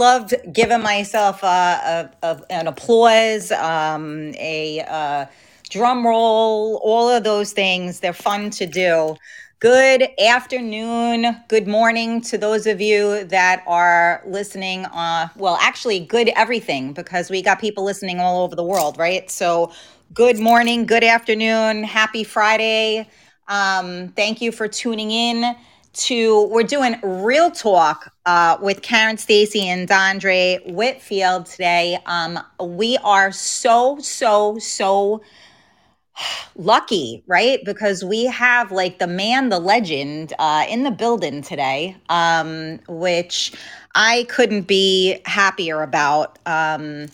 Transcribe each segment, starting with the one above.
Loved giving myself a, a, a, an applause, um, a uh, drum roll, all of those things. They're fun to do. Good afternoon, good morning to those of you that are listening. Uh, well, actually, good everything because we got people listening all over the world, right? So, good morning, good afternoon, happy Friday. Um, thank you for tuning in to we're doing real talk uh, with Karen Stacy and Dondre Whitfield today. Um, we are so so so lucky, right? Because we have like the man, the legend uh, in the building today, um, which I couldn't be happier about. Um,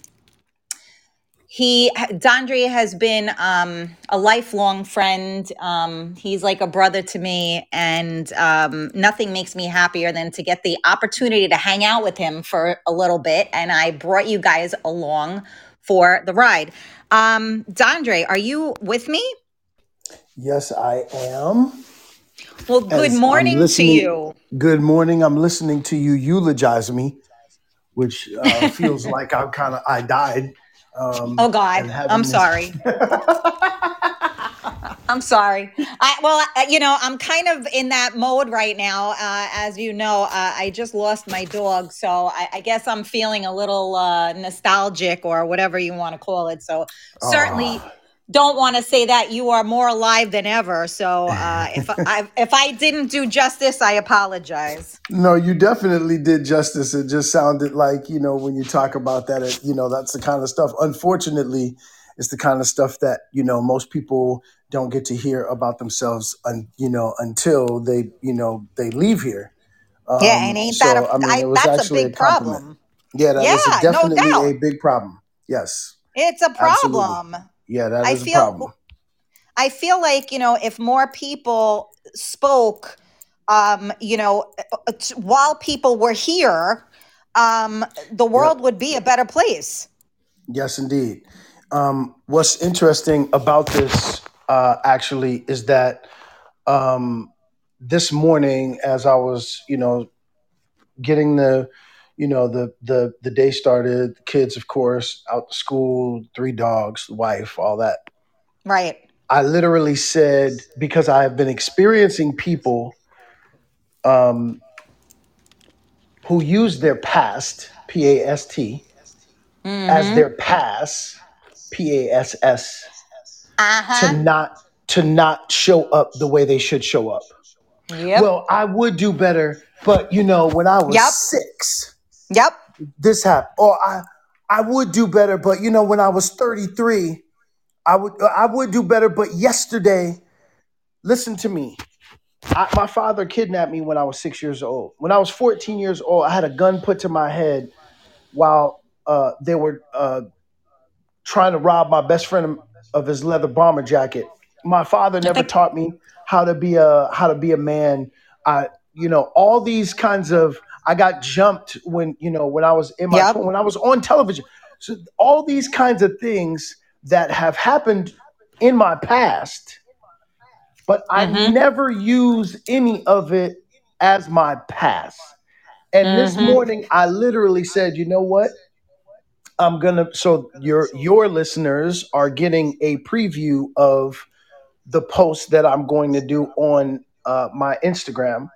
he Dondre has been um, a lifelong friend. Um, he's like a brother to me, and um, nothing makes me happier than to get the opportunity to hang out with him for a little bit. And I brought you guys along for the ride. Um, Dondre, are you with me? Yes, I am. Well, good As morning to you. good morning. I'm listening to you eulogize me, which uh, feels like I'm kind of I died, um, Oh God, I'm this. sorry. I'm sorry. I well, you know, I'm kind of in that mode right now. Uh, as you know, uh, I just lost my dog, so I, I guess I'm feeling a little uh, nostalgic or whatever you want to call it. So certainly don't want to say that you are more alive than ever. So uh, if I if I didn't do justice, I apologize. no, you definitely did justice. It just sounded like you know when you talk about that, it, you know that's the kind of stuff. Unfortunately, it's the kind of stuff that you know most people don't get to hear about themselves, un, you know, until they you know they leave here. Yeah, and Um, ain't that so a I mean, I, that's a actually a big problem. Yeah, that is Yeah, no definitely doubt. a big problem. Yes, It's a absolutely. Yeah, that is I is a feel problem. I feel like, you know, if more people spoke, um, you know, uh, while people were here, um, the Yep. world would be a better place. Yes, indeed. Um, what's interesting about this uh, actually is that um, this morning, as I was, you know, getting the, you know, the the the day started, kids, of course, out to school, three dogs, wife, all that. Right. I literally said because I have been experiencing people um, who use their past, P A S T, as Mm-hmm. their pass, P A S S, to Uh-huh. not to not show up the way they should show up. Yep. Well, I would do better, but you know, when I was Yep. six, Yep. this happened. Or I I would do better, but you know, when I was 33, I would I would do better, but yesterday, listen to me. I, my father kidnapped me when I was six years old. When I was 14 years old, I had a gun put to my head while uh, they were uh, trying to rob my best friend of his leather bomber jacket. My father never taught me how to be a how to be a man. I you know all these kinds of I got jumped when you know when I was in my Yep. when I was on television. So all these kinds of things that have happened in my past, but I Mm-hmm. never use any of it as my past. And this Mm-hmm. morning I literally said, you know what? I'm gonna. So your your listeners are getting a preview of the post that I'm going to do on uh, my Instagram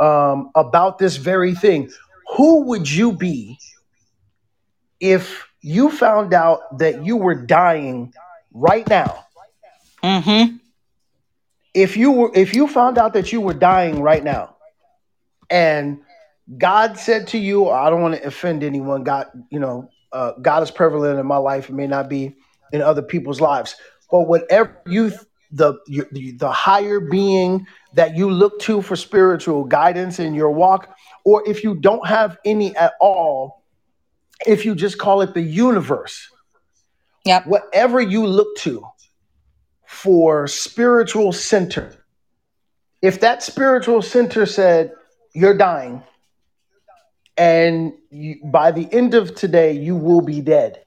um, about this very thing. Who would you be if you found out that you were dying right now? Mm-hmm. If you were, if you found out that you were dying right now, and God said to you, I don't want to offend anyone. God, you know, uh, God is prevalent in my life. It may not be in other people's lives, but whatever you, the you, the the higher being that you look to for spiritual guidance in your walk, or if you don't have any at all, if you just call it the universe, Yep. whatever you look to for spiritual center, if that spiritual center said you're dying and you, by the end of today you will be dead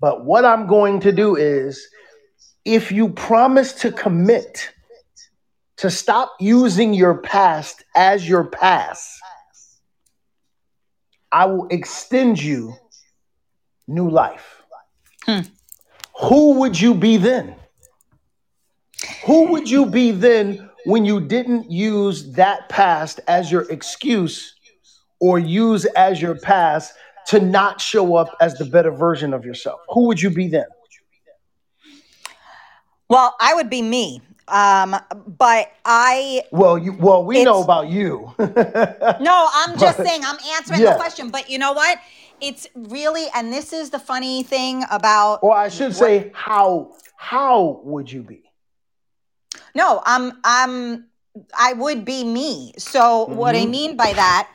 but what i'm going to do is if you promise to commit to stop using your past as your past, I will extend you new life. Hmm. Who would you be then? Who would you be then when you didn't use that past as your excuse or use as your past to not show up as the better version of yourself? Who would you be then? Well, I would be me. Um, but I Well, you well, we know about you. no, I'm just but saying I'm answering the question. But you know what? It's really, and this is the funny thing about Or I should what say how how would you be? no, I'm I'm I would be me. So what I Mm-hmm. mean by that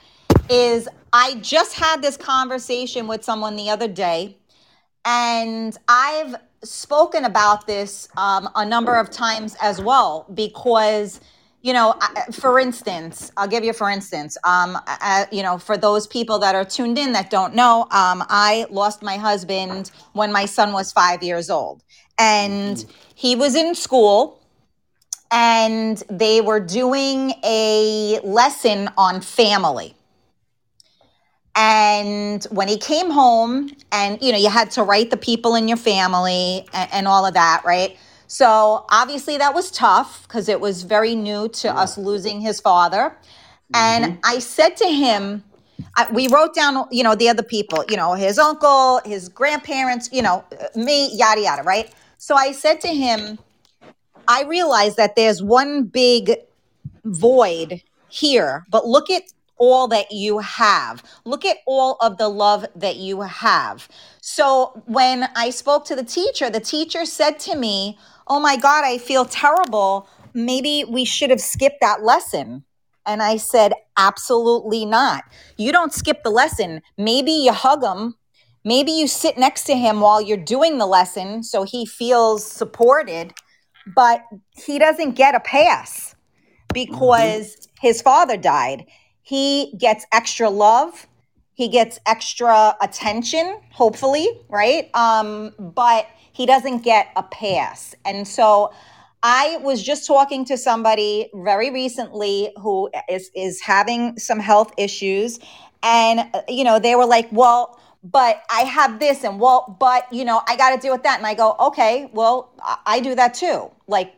is I just had this conversation with someone the other day and I've spoken about this um, a number of times as well because, you know, for instance, I'll give you for instance, um, uh, you know, for those people that are tuned in that don't know, um, I lost my husband when my son was five years old, and he was in school. And they were doing a lesson on family. And when he came home, and you know, you had to write the people in your family and, and all of that, right? So obviously that was tough because it was very new to Yeah. us losing his father. And Mm-hmm. I said to him, I, we wrote down, you know, the other people, you know, his uncle, his grandparents, you know, uh, me, yada, yada, right? So I said to him, I realized that there's one big void here, but look at all that you have. Look at all of the love that you have. So when I spoke to the teacher, the teacher said to me, Oh my God, I feel terrible. Maybe we should have skipped that lesson. And I said, Absolutely not. You don't skip the lesson. Maybe you hug him. Maybe you sit next to him while you're doing the lesson so he feels supported, but he doesn't get a pass Mm-hmm. because his father died. He gets extra love. He gets extra attention, hopefully, right? Um, but he doesn't get a pass. And so I was just talking to somebody very recently who is is having some health issues and uh, you know they were like, "Well, but I have this and well, but you know, I got to deal with that." And I go, "Okay, well, I, I do that too. Like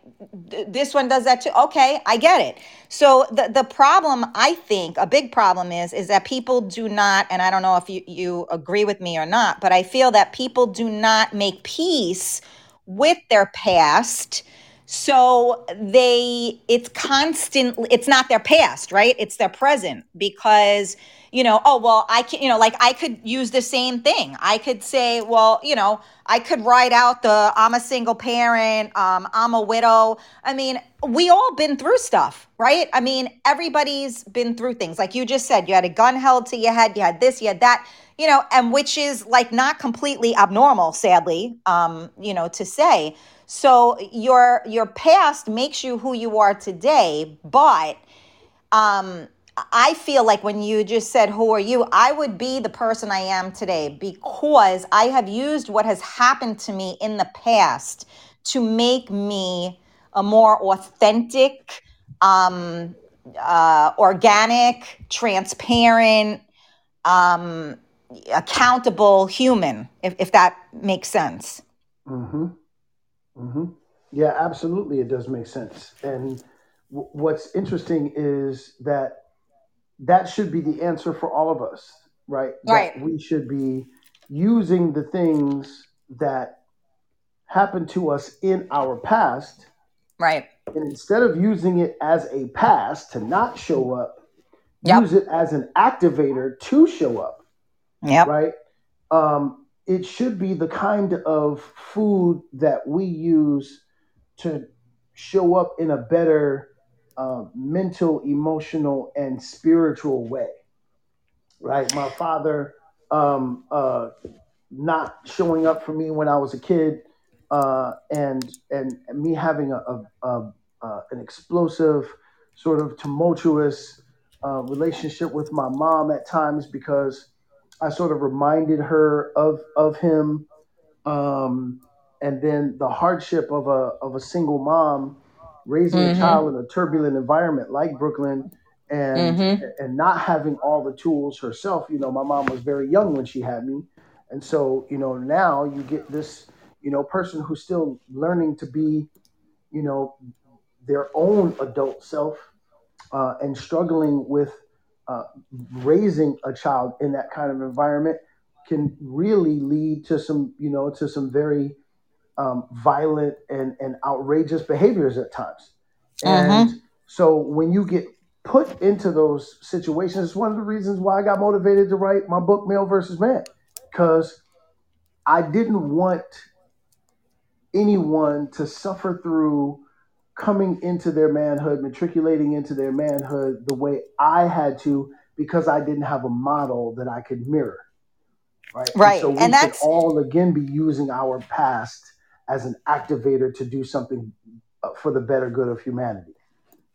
th- this one does that too. Okay, I get it." So the the problem I think a big problem is is that people do not and I don't know if you you agree with me or not, but I feel that people do not make peace with their past so they it's constantly it's not their past right it's their present because you know oh well i can you know like i could use the same thing. I could say well you know i could write out the i'm a single parent um, i'm a widow. I mean we all been through stuff right? I mean everybody's been through things. Like you just said you had a gun held to your head you had this you had that you know and which is like not completely abnormal sadly um you know to say. So your your past makes you who you are today but um i feel like when you just said who are you i would be the person i am today because i have used what has happened to me in the past to make me a more authentic um uh organic transparent um accountable human if, if that makes sense Mm-hmm. Mm-hmm. Yeah, absolutely. It does make sense. And w- what's interesting is that that should be the answer for all of us, right? right That we should be using the things that happened to us in our past, right and instead of using it as a past to not show up, yep use it as an activator to show up, Yeah. right? Um, it should be the kind of food that we use to show up in a better uh, mental, emotional, and spiritual way, right? My father um, uh, not showing up for me when I was a kid, uh, and and me having a, a, a, a an explosive, sort of tumultuous uh, relationship with my mom at times because I sort of reminded her of of him, um, and then the hardship of a of a single mom raising a Mm-hmm. child in a turbulent environment like Brooklyn and Mm-hmm. and not having all the tools herself. You know, my mom was very young when she had me, and so you know now you get this you know person who's still learning to be you know their own adult self uh, and struggling with uh, raising a child in that kind of environment can really lead to some you know to some very um, violent and, and outrageous behaviors at times and so when you get put into those situations it's one of the reasons why i got motivated to write my book male versus man because i didn't want anyone to suffer through coming into their manhood, matriculating into their manhood the way I had to because I didn't have a model that I could mirror. Right. Right. so we And could all again be using our past as an activator to do something uh, for the better good of humanity.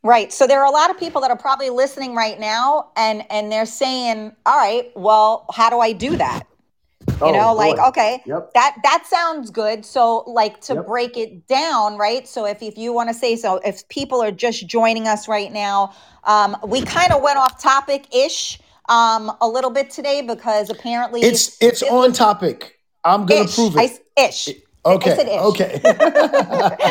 Right. So there are a lot of people that are probably listening right now and and they're saying, "All right, well, how do I do that?" You Oh, know, like, okay, Yep. that that sounds good. So like to Yep. break it down, right? So if if you want to say so, if people are just joining us right now, um we kind of went off topic ish um a little bit today because apparently It's it's on topic. I'm gonna prove I it. s- ish. Okay. I said ish. Okay.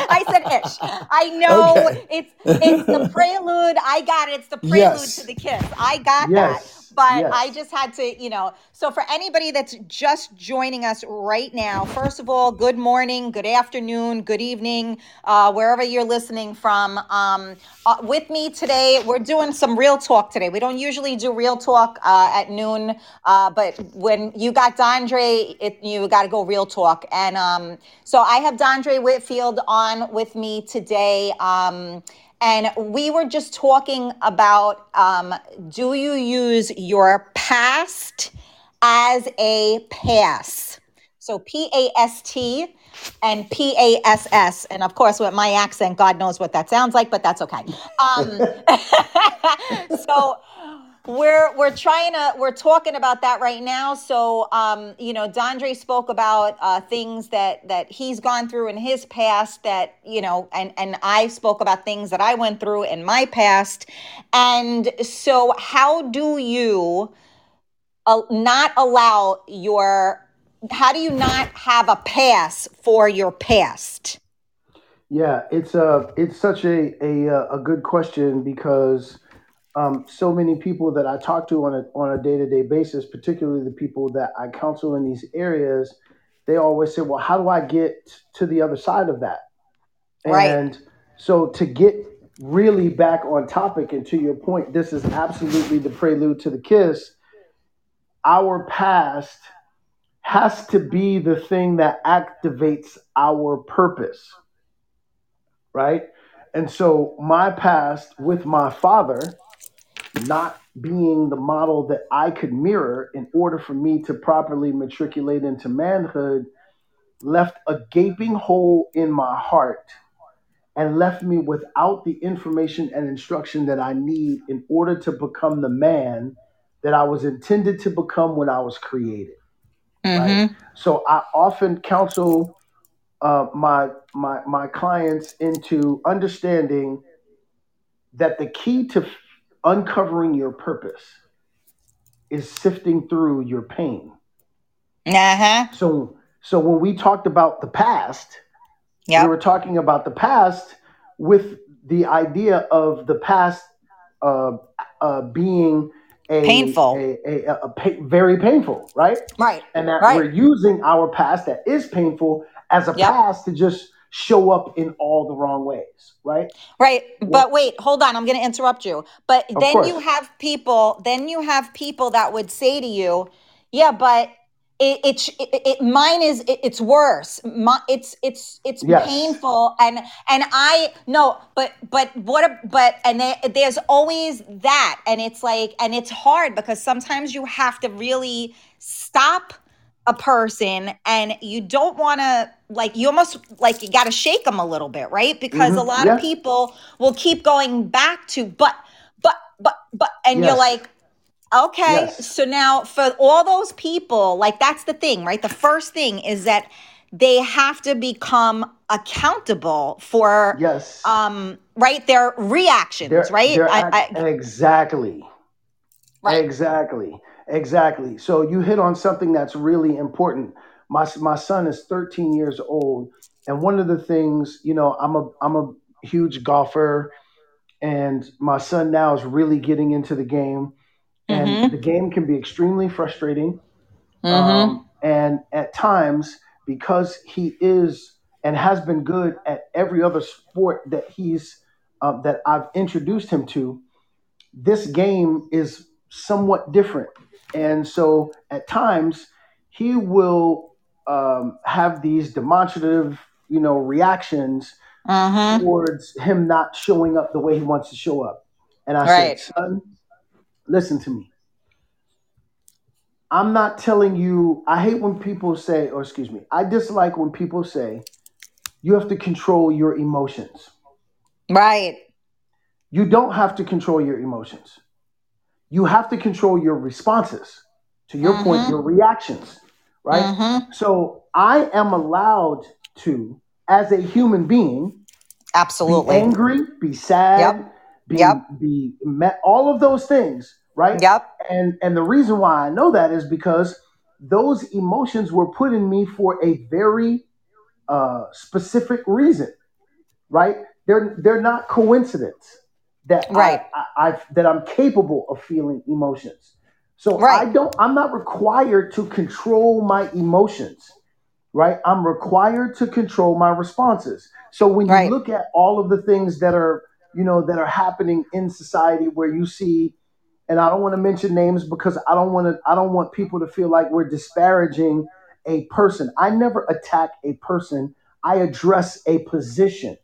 I said ish. I know Okay. it's it's the prelude. I got it. It's the prelude Yes. to the kiss. I got that. But yes. I just had to, you know. So for anybody that's just joining us right now, first of all, good morning, good afternoon, good evening, uh, wherever you're listening from. Um, uh, with me today, we're doing some real talk today. We don't usually do real talk uh, at noon, uh, but when you got Dondre, it, you got to go real talk. And um, so I have Dondre Whitfield on with me today. Um, and we were just talking about um, do you use your past as a pass? So P A S T and P A S S. And of course, with my accent, God knows what that sounds like, but that's okay. Um, so we're we're trying to we're talking about that right now. So um you know Dondre spoke about uh things that that he's gone through in his past that you know and and I spoke about things that I went through in my past. And so how do you uh, not allow your how do you not have a pass for your past? Yeah, it's a it's such a a uh, a good question because um, so many people that I talk to on a on a day to day basis, particularly the people that I counsel in these areas, they always say, "Well, how do I get to the other side of that?" Right. And so to get really back on topic and to your point, this is absolutely the prelude to the kiss. Our past has to be the thing that activates our purpose right? And so my past with my father not being the model that I could mirror in order for me to properly matriculate into manhood left a gaping hole in my heart and left me without the information and instruction that I need in order to become the man that I was intended to become when I was created right? So I often counsel uh, my my my clients into understanding that the key to uncovering your purpose is sifting through your pain. uh-huh So so when we talked about the past, we were talking about the past with the idea of the past uh, uh, being a Painful. a, a, a, a pa- very painful, right? right and that Right. we're using our past that is painful as a Yep. past to just show up in all the wrong ways, right? Right. But wait, hold on. I'm going to interrupt you. But then you have people, then you have people that would say to you, yeah, but it, it's it, it mine is it, it's worse. My, it's it's it's Yes. painful and and I no, but but what a, but and there, there's always that and it's like and it's hard because sometimes you have to really stop a person and you don't want to like you almost like you got to shake them a little bit right because a Mhm. lot Yeah. of people will keep going back to but but but but and you're like okay Yes. so now for all those people like that's the thing right the first thing is that they have to become accountable for Yes. um right? They're reactions, right? I, act- I exactly. right. Exactly. Exactly. So you hit on something that's really important. My my son is 13 years old, and one of the things, you know, I'm a I'm a huge golfer, and my son now is really getting into the game, and Mm-hmm. the game can be extremely frustrating. Mm-hmm. Um, and at times, because he is and has been good at every other sport that he's uh, that I've introduced him to, this game is somewhat different. And so at times he will um, have these demonstrative, you know, reactions Mm-hmm. towards him not showing up the way he wants to show up. And I Right. said, son, listen to me. I'm not telling you, I hate when people say, or excuse me, I dislike when people say you have to control your emotions. Right. You don't have to control your emotions. You have to control your responses. To your point, Mm-hmm. your reactions, right? Mm-hmm. So I am allowed to, as a human being, be Absolutely. angry, be sad, Yep. be Yep. be met, all of those things, right? Yep. And and the reason why I know that is because those emotions were put in me for a very uh, specific reason, right? They're they're not coincidence that Right. I, I I've that I'm capable of feeling emotions. So I don't I'm not required to control my emotions, right? I'm required to control my responses. So when you Right. look at all of the things that are, you know, that are happening in society where you see and I don't want to mention names because I don't want to I don't want people to feel like we're disparaging a person. I never attack a person. I address a position.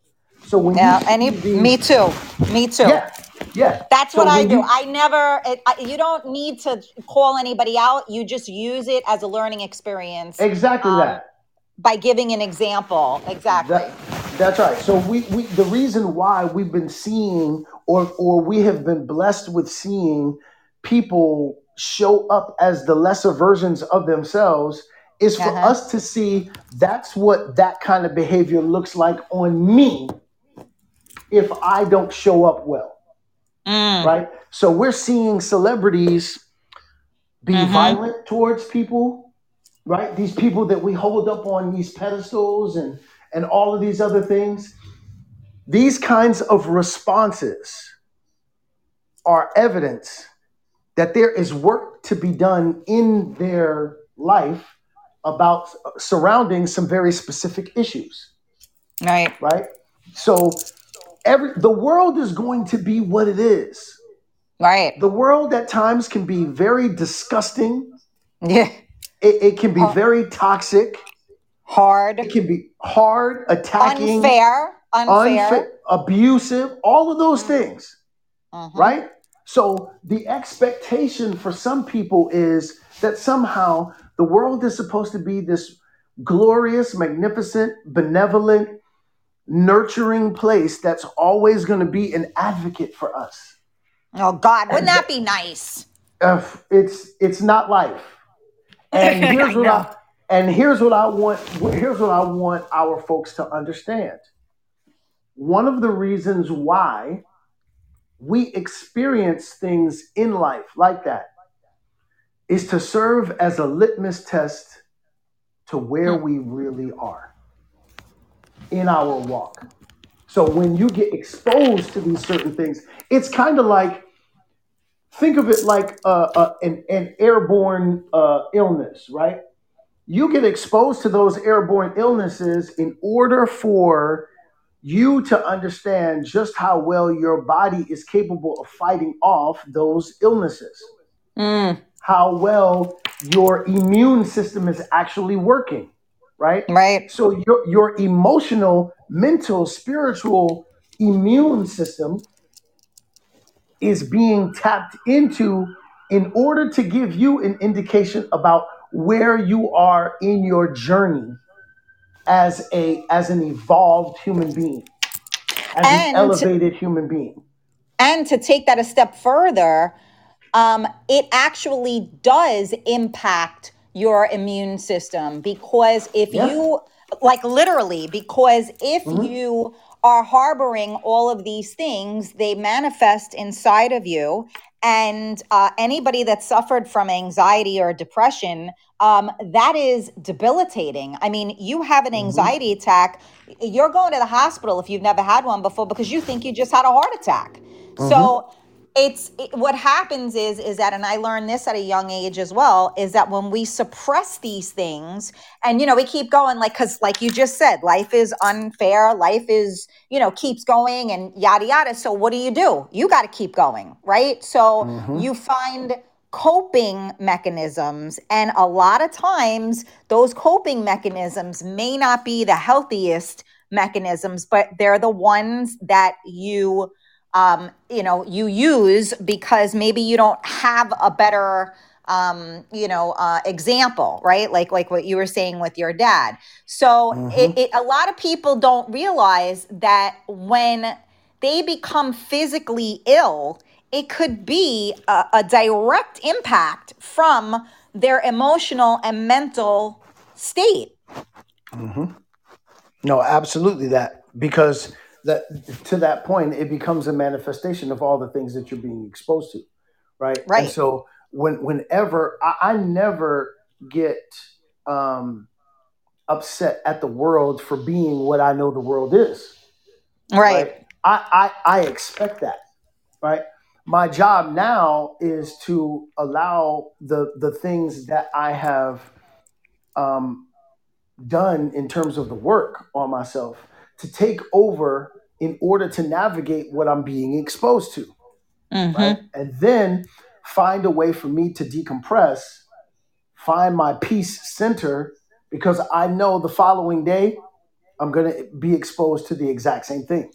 So when Yeah. you And see you, these me too. Me too. yeah, yeah. That's So what I when do. you I never. It, I, you don't need to call anybody out. You just use it as a learning experience exactly um, that. by giving an example. Exactly. That that's right. So we, we the reason why we've been seeing or or we have been blessed with seeing people show up as the lesser versions of themselves is for Uh huh. us to see that's what that kind of behavior looks like on me if I don't show up well, Mm. right? So we're seeing celebrities be Mm-hmm. violent towards people, right? These people that we hold up on these pedestals and and all of these other things. These kinds of responses are evidence that there is work to be done in their life about surrounding some very specific issues, Right. right? So every the world is going to be what it is. Right. The world at times can be very disgusting. Yeah. It, it can be very toxic. Hard. It can be hard, attacking, Unfair. Unfair. abusive, all of those Mm. things, Mm-hmm. right? So the expectation for some people is that somehow the world is supposed to be this glorious, magnificent, benevolent, nurturing place that's always going to be an advocate for us. Oh God, wouldn't that be nice? uh, it's it's not life. And here's what. I and here's what I want here's what I want our folks to understand. One of the reasons why we experience things in life like that is to serve as a litmus test to where Hmm. we really are in our walk. So when you get exposed to these certain things, it's kind of like think of it like uh, uh, an, an airborne uh, illness, right? You get exposed to those airborne illnesses in order for you to understand just how well your body is capable of fighting off those illnesses, Mm, how well your immune system is actually working, right? right. So your your emotional, mental, spiritual immune system is being tapped into in order to give you an indication about where you are in your journey as a as an evolved human being, as an And elevated human being. and to take that a step further, um, it actually does impact your immune system because if Yeah. you like literally because if hmm you are harboring all of these things they manifest inside of you. And uh, anybody that suffered from anxiety or depression um, that is debilitating. I mean you have an hmm anxiety attack. You're going to the hospital if you've never had one before because you think you just had a heart attack. Hmm so it's it, what happens is is that and i learned this at a young age as well is that when we suppress these things and you know we keep going like because like you just said life is unfair life is you know keeps going and yada yada. So what do you do? You got to keep going right? So hmm you find coping mechanisms and a lot of times those coping mechanisms may not be the healthiest mechanisms but they're the ones that you um, you know you use because maybe you don't have a better um, you know uh, example right? Like like what you were saying with your dad. So hmm it, it a lot of people don't realize that when they become physically ill it could be a, a direct impact from their emotional and mental state. Hmm No, absolutely that because that to that point it becomes a manifestation of all the things that you're being exposed to, right? And right so when whenever I, I never get um, upset at the world for being what I know the world is, right right? I I, I expect that, right? My job now is to allow the the things that I have um, done in terms of the work on myself to take over in order to navigate what I'm being exposed to, mm-hmm And then find a way for me to decompress, find my peace center, because I know the following day I'm going to be exposed to the exact same thing,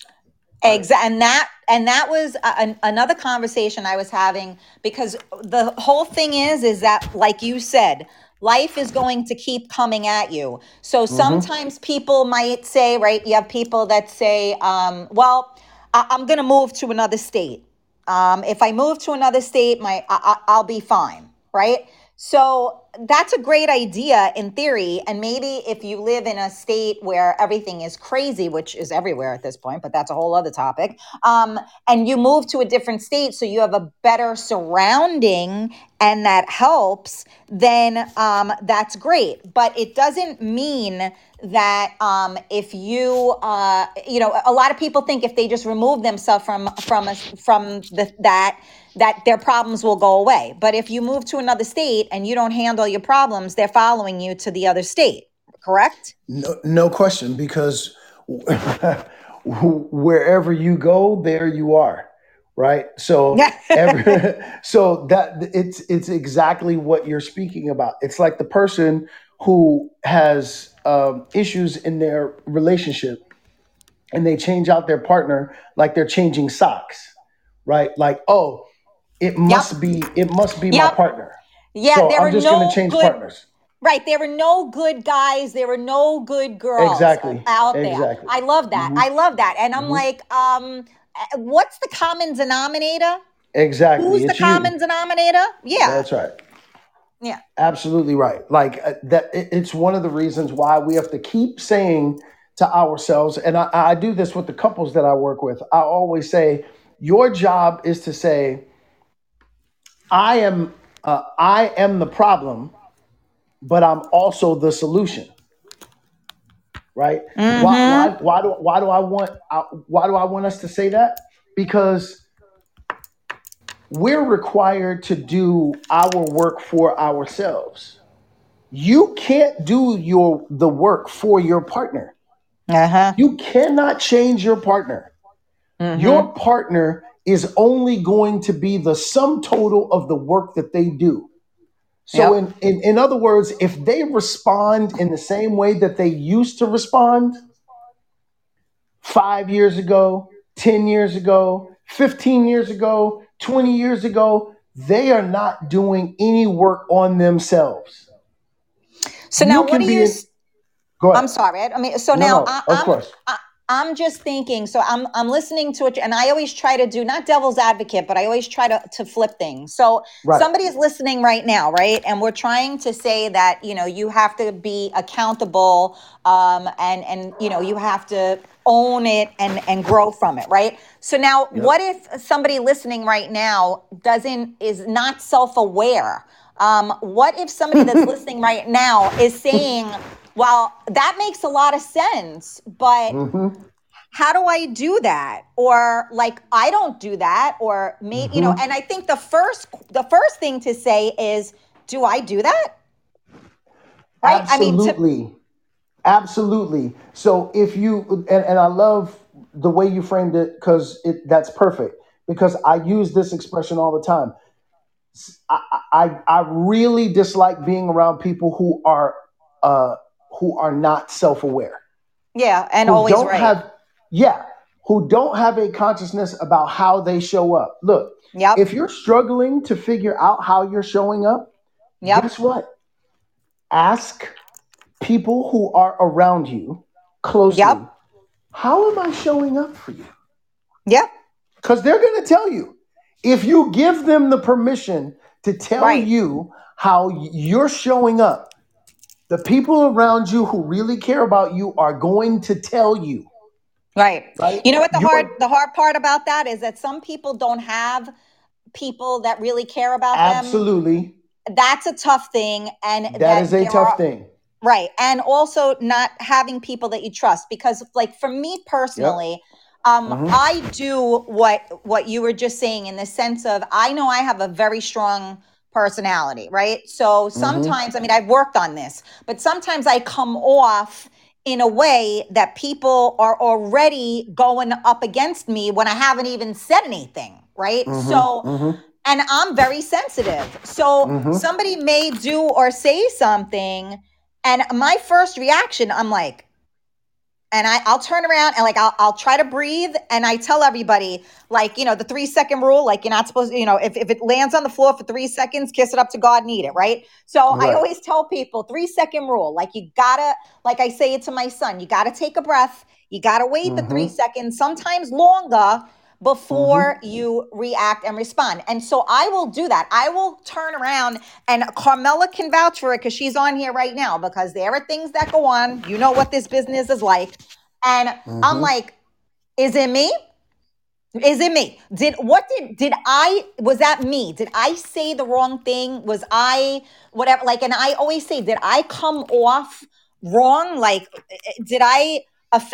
right? Exactly, and that and that was a, an, another conversation I was having because the whole thing is is that like you said, life is going to keep coming at you. So Mm-hmm. sometimes people might say, right? You have people that say, um, "Well, I, I'm going to move to another state. Um, if I move to another state, my I, I- I'll be fine." Right? So that's a great idea in theory. And maybe if you live in a state where everything is crazy, which is everywhere at this point, but that's a whole other topic, um, and you move to a different state so you have a better surrounding and that helps, then um, that's great. But it doesn't mean that um, if you, uh, you know, a lot of people think if they just remove themselves from from a, from the, that that their problems will go away. But if you move to another state and you don't handle your problems, they're following you to the other state. Correct? No, no question, because wherever you go, there you are, right? So every so that it's it's exactly what you're speaking about. It's like the person who has um, issues in their relationship and they change out their partner like they're changing socks, right? Like, oh, it must be it must be my Yep. partner. Yeah, So there I'm just gonna no change good partners. Right. There were no good guys. There were no good girls Exactly. out there. Exactly. I love that. hmm I love that. And I'm hmm like, um, uh, what's the common denominator? Exactly. Who's the It's you. common denominator? Yeah. That's right. Yeah. Absolutely right. Like uh, that, it- it's one of the reasons why we have to keep saying to ourselves, and I, I do this with the couples that I work with. I always say, your job is to say, I am, uh, I am the problem, but I'm also the solution. Right? Why, why, Mm-hmm. why do, why do I want, uh, why do I want us to say that? Because we're required to do our work for ourselves. You can't do your the work for your partner. Uh-huh. You cannot change your partner. Mm-hmm. Your partner is only going to be the sum total of the work that they do. So Yep. in, in, in other words, if they respond in the same way that they used to respond five years ago, 10 years ago, 15 years ago, 20 years ago, they are not doing any work on themselves. So now You what do you in, go I'm sorry. I I mean, so No, now no, I, of I'm course. I, I'm just thinking, so I'm I'm listening to it, and I always try to do not devil's advocate, but I always try to to flip things. So Right. somebody is listening right now, right? And we're trying to say that you know you have to be accountable, um, and and you know you have to own it and and grow from it, right? So now, Yep. what if somebody listening right now doesn't is not self aware? Um, what if somebody that's listening right now is saying, "Well, that makes a lot of sense, but." hmm how do I do that? Or like I don't do that, or maybe you know. hmm And I think the first the first thing to say is, do I do that? Right? I mean, to Absolutely. Absolutely. So if you and, and I love the way you framed it because it that's perfect because I use this expression all the time. I, I I really dislike being around people who are uh who are not self-aware, yeah, and who always don't right. have yeah, who don't have a consciousness about how they show up. Look, Yep, if you're struggling to figure out how you're showing up, yep, guess what? Ask people who are around you closely, yep, how am I showing up for you? yep. Because they're going to tell you. If you give them the permission to tell Right, you how you're showing up, the people around you who really care about you are going to tell you, right. right? You know what the hard You're the hard part about that is that some people don't have people that really care about them. absolutely, That's a tough thing, and that that is a there tough are thing. Right. And also not having people that you trust because like for me Yep. personally, um hmm I do what what you were just saying in the sense of I know I have a very strong personality, right? So hmm sometimes I mean I've worked on this, but sometimes I come off in a way that people are already going up against me when I haven't even said anything, right? hmm So hmm and I'm very sensitive. So hmm somebody may do or say something, and my first reaction, I'm like, and I, I'll turn around and like I'll, I'll try to breathe and I tell everybody like you know the three second rule like you're not supposed to you know if, if it lands on the floor for three seconds kiss it up to God and eat it right? So I always tell people three second rule like you gotta like I say it to my son you gotta take a breath you gotta wait the mm-hmm. three seconds sometimes longer before you react and respond and so I will do that I will turn around and Carmela can vouch for it because she's on here right now because there are things that go on you know what this business is like and I'm hmm like, is it me? Is it me? Did what did did I was that me? Did I say the wrong thing? Was I whatever like and I always say did I come off wrong? Like eh, did I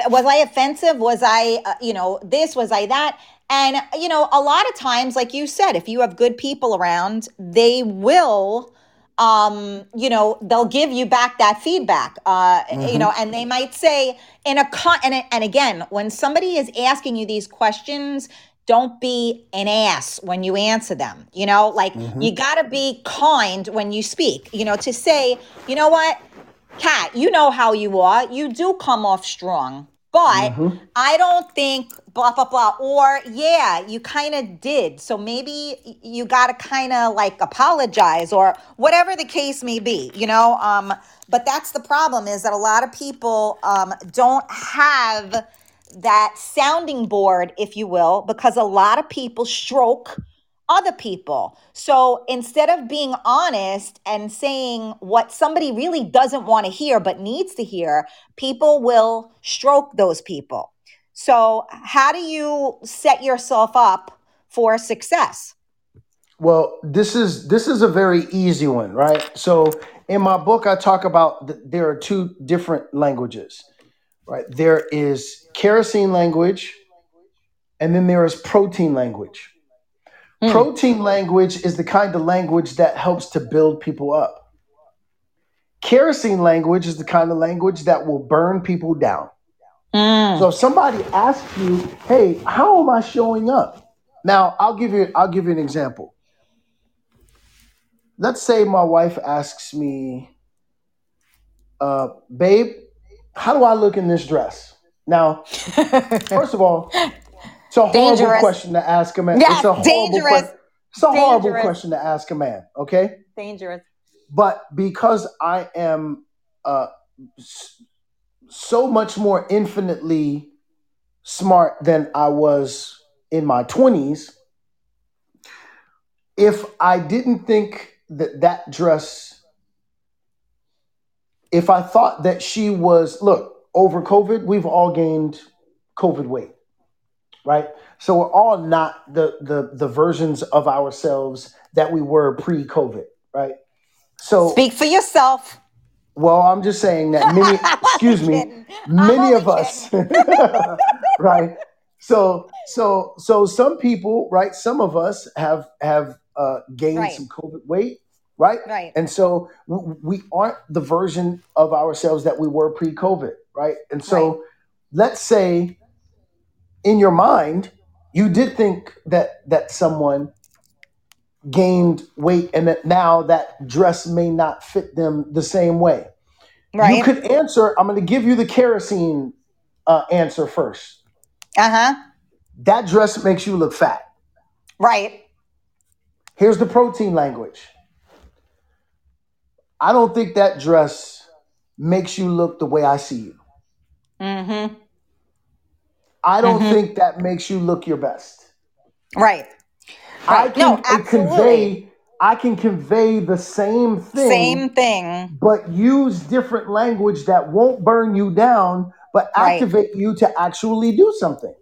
was I offensive? Was I uh, you know this was I that? And you know a lot of times like you said if you have good people around, they will um you know they'll give you back that feedback. Uh you hmm know and they might say in a con and, and again when somebody is asking you these questions don't be an ass when you answer them you know? Like hmm you got to be kind when you speak you know to say you know what? Kat, you know how you are. You do come off strong, but hmm I don't think blah blah blah. Or yeah, you kind of did. So maybe you got to kind of like apologize or whatever the case may be. You know. Um. But that's the problem is that a lot of people um don't have that sounding board, if you will, because a lot of people stroke other people. So instead of being honest and saying what somebody really doesn't want to hear but needs to hear, people will stroke those people. So, how do you set yourself up for success? Well, this is this is a very easy one, right? So in my book, I talk about th- there are two different languages, right? There is kerosene language, and then there is protein language. Hmm. Protein language is the kind of language that helps to build people up. Kerosene language is the kind of language that will burn people down. Mm. So if somebody asks you, "Hey, how am I showing up?" Now, I'll give you I'll give you an example. Let's say my wife asks me, uh, "Babe, how do I look in this dress?" Now, first of all, it's a horrible dangerous. question to ask a man. It's a horrible dangerous. question. It's a horrible question to ask a man. Okay, Dangerous. but because I am uh, so much more infinitely smart than I was in my 20s if I didn't think that that dress, if I thought that she was, look, over COVID, we've all gained COVID weight, right? So we're all not the the the versions of ourselves that we were pre-COVID, right? So Speak for yourself. Well, I'm just saying that many, I'm excuse only me, kidding. I'm many only of us, kidding. right? So, so, so some people, right? Some of us have have uh, gained Right, some COVID weight, right? right, And so w- we aren't the version of ourselves that we were pre-COVID, right? And right, so, let's say in your mind, you did think that that someone gained weight and that now that dress may not fit them the same way. You right. could answer, I'm going to give you the kerosene uh, answer first. Uh huh. That dress makes you look fat. Right. Here's the protein language. I don't think that dress makes you look the way I see you. Mm I hmm. don't Mm think that makes you look your best. hmm. Right. I Right. No, can uh, absolutely. convey I can convey the same thing Same thing. but use different language that won't burn you down but Right. activate you to actually do something.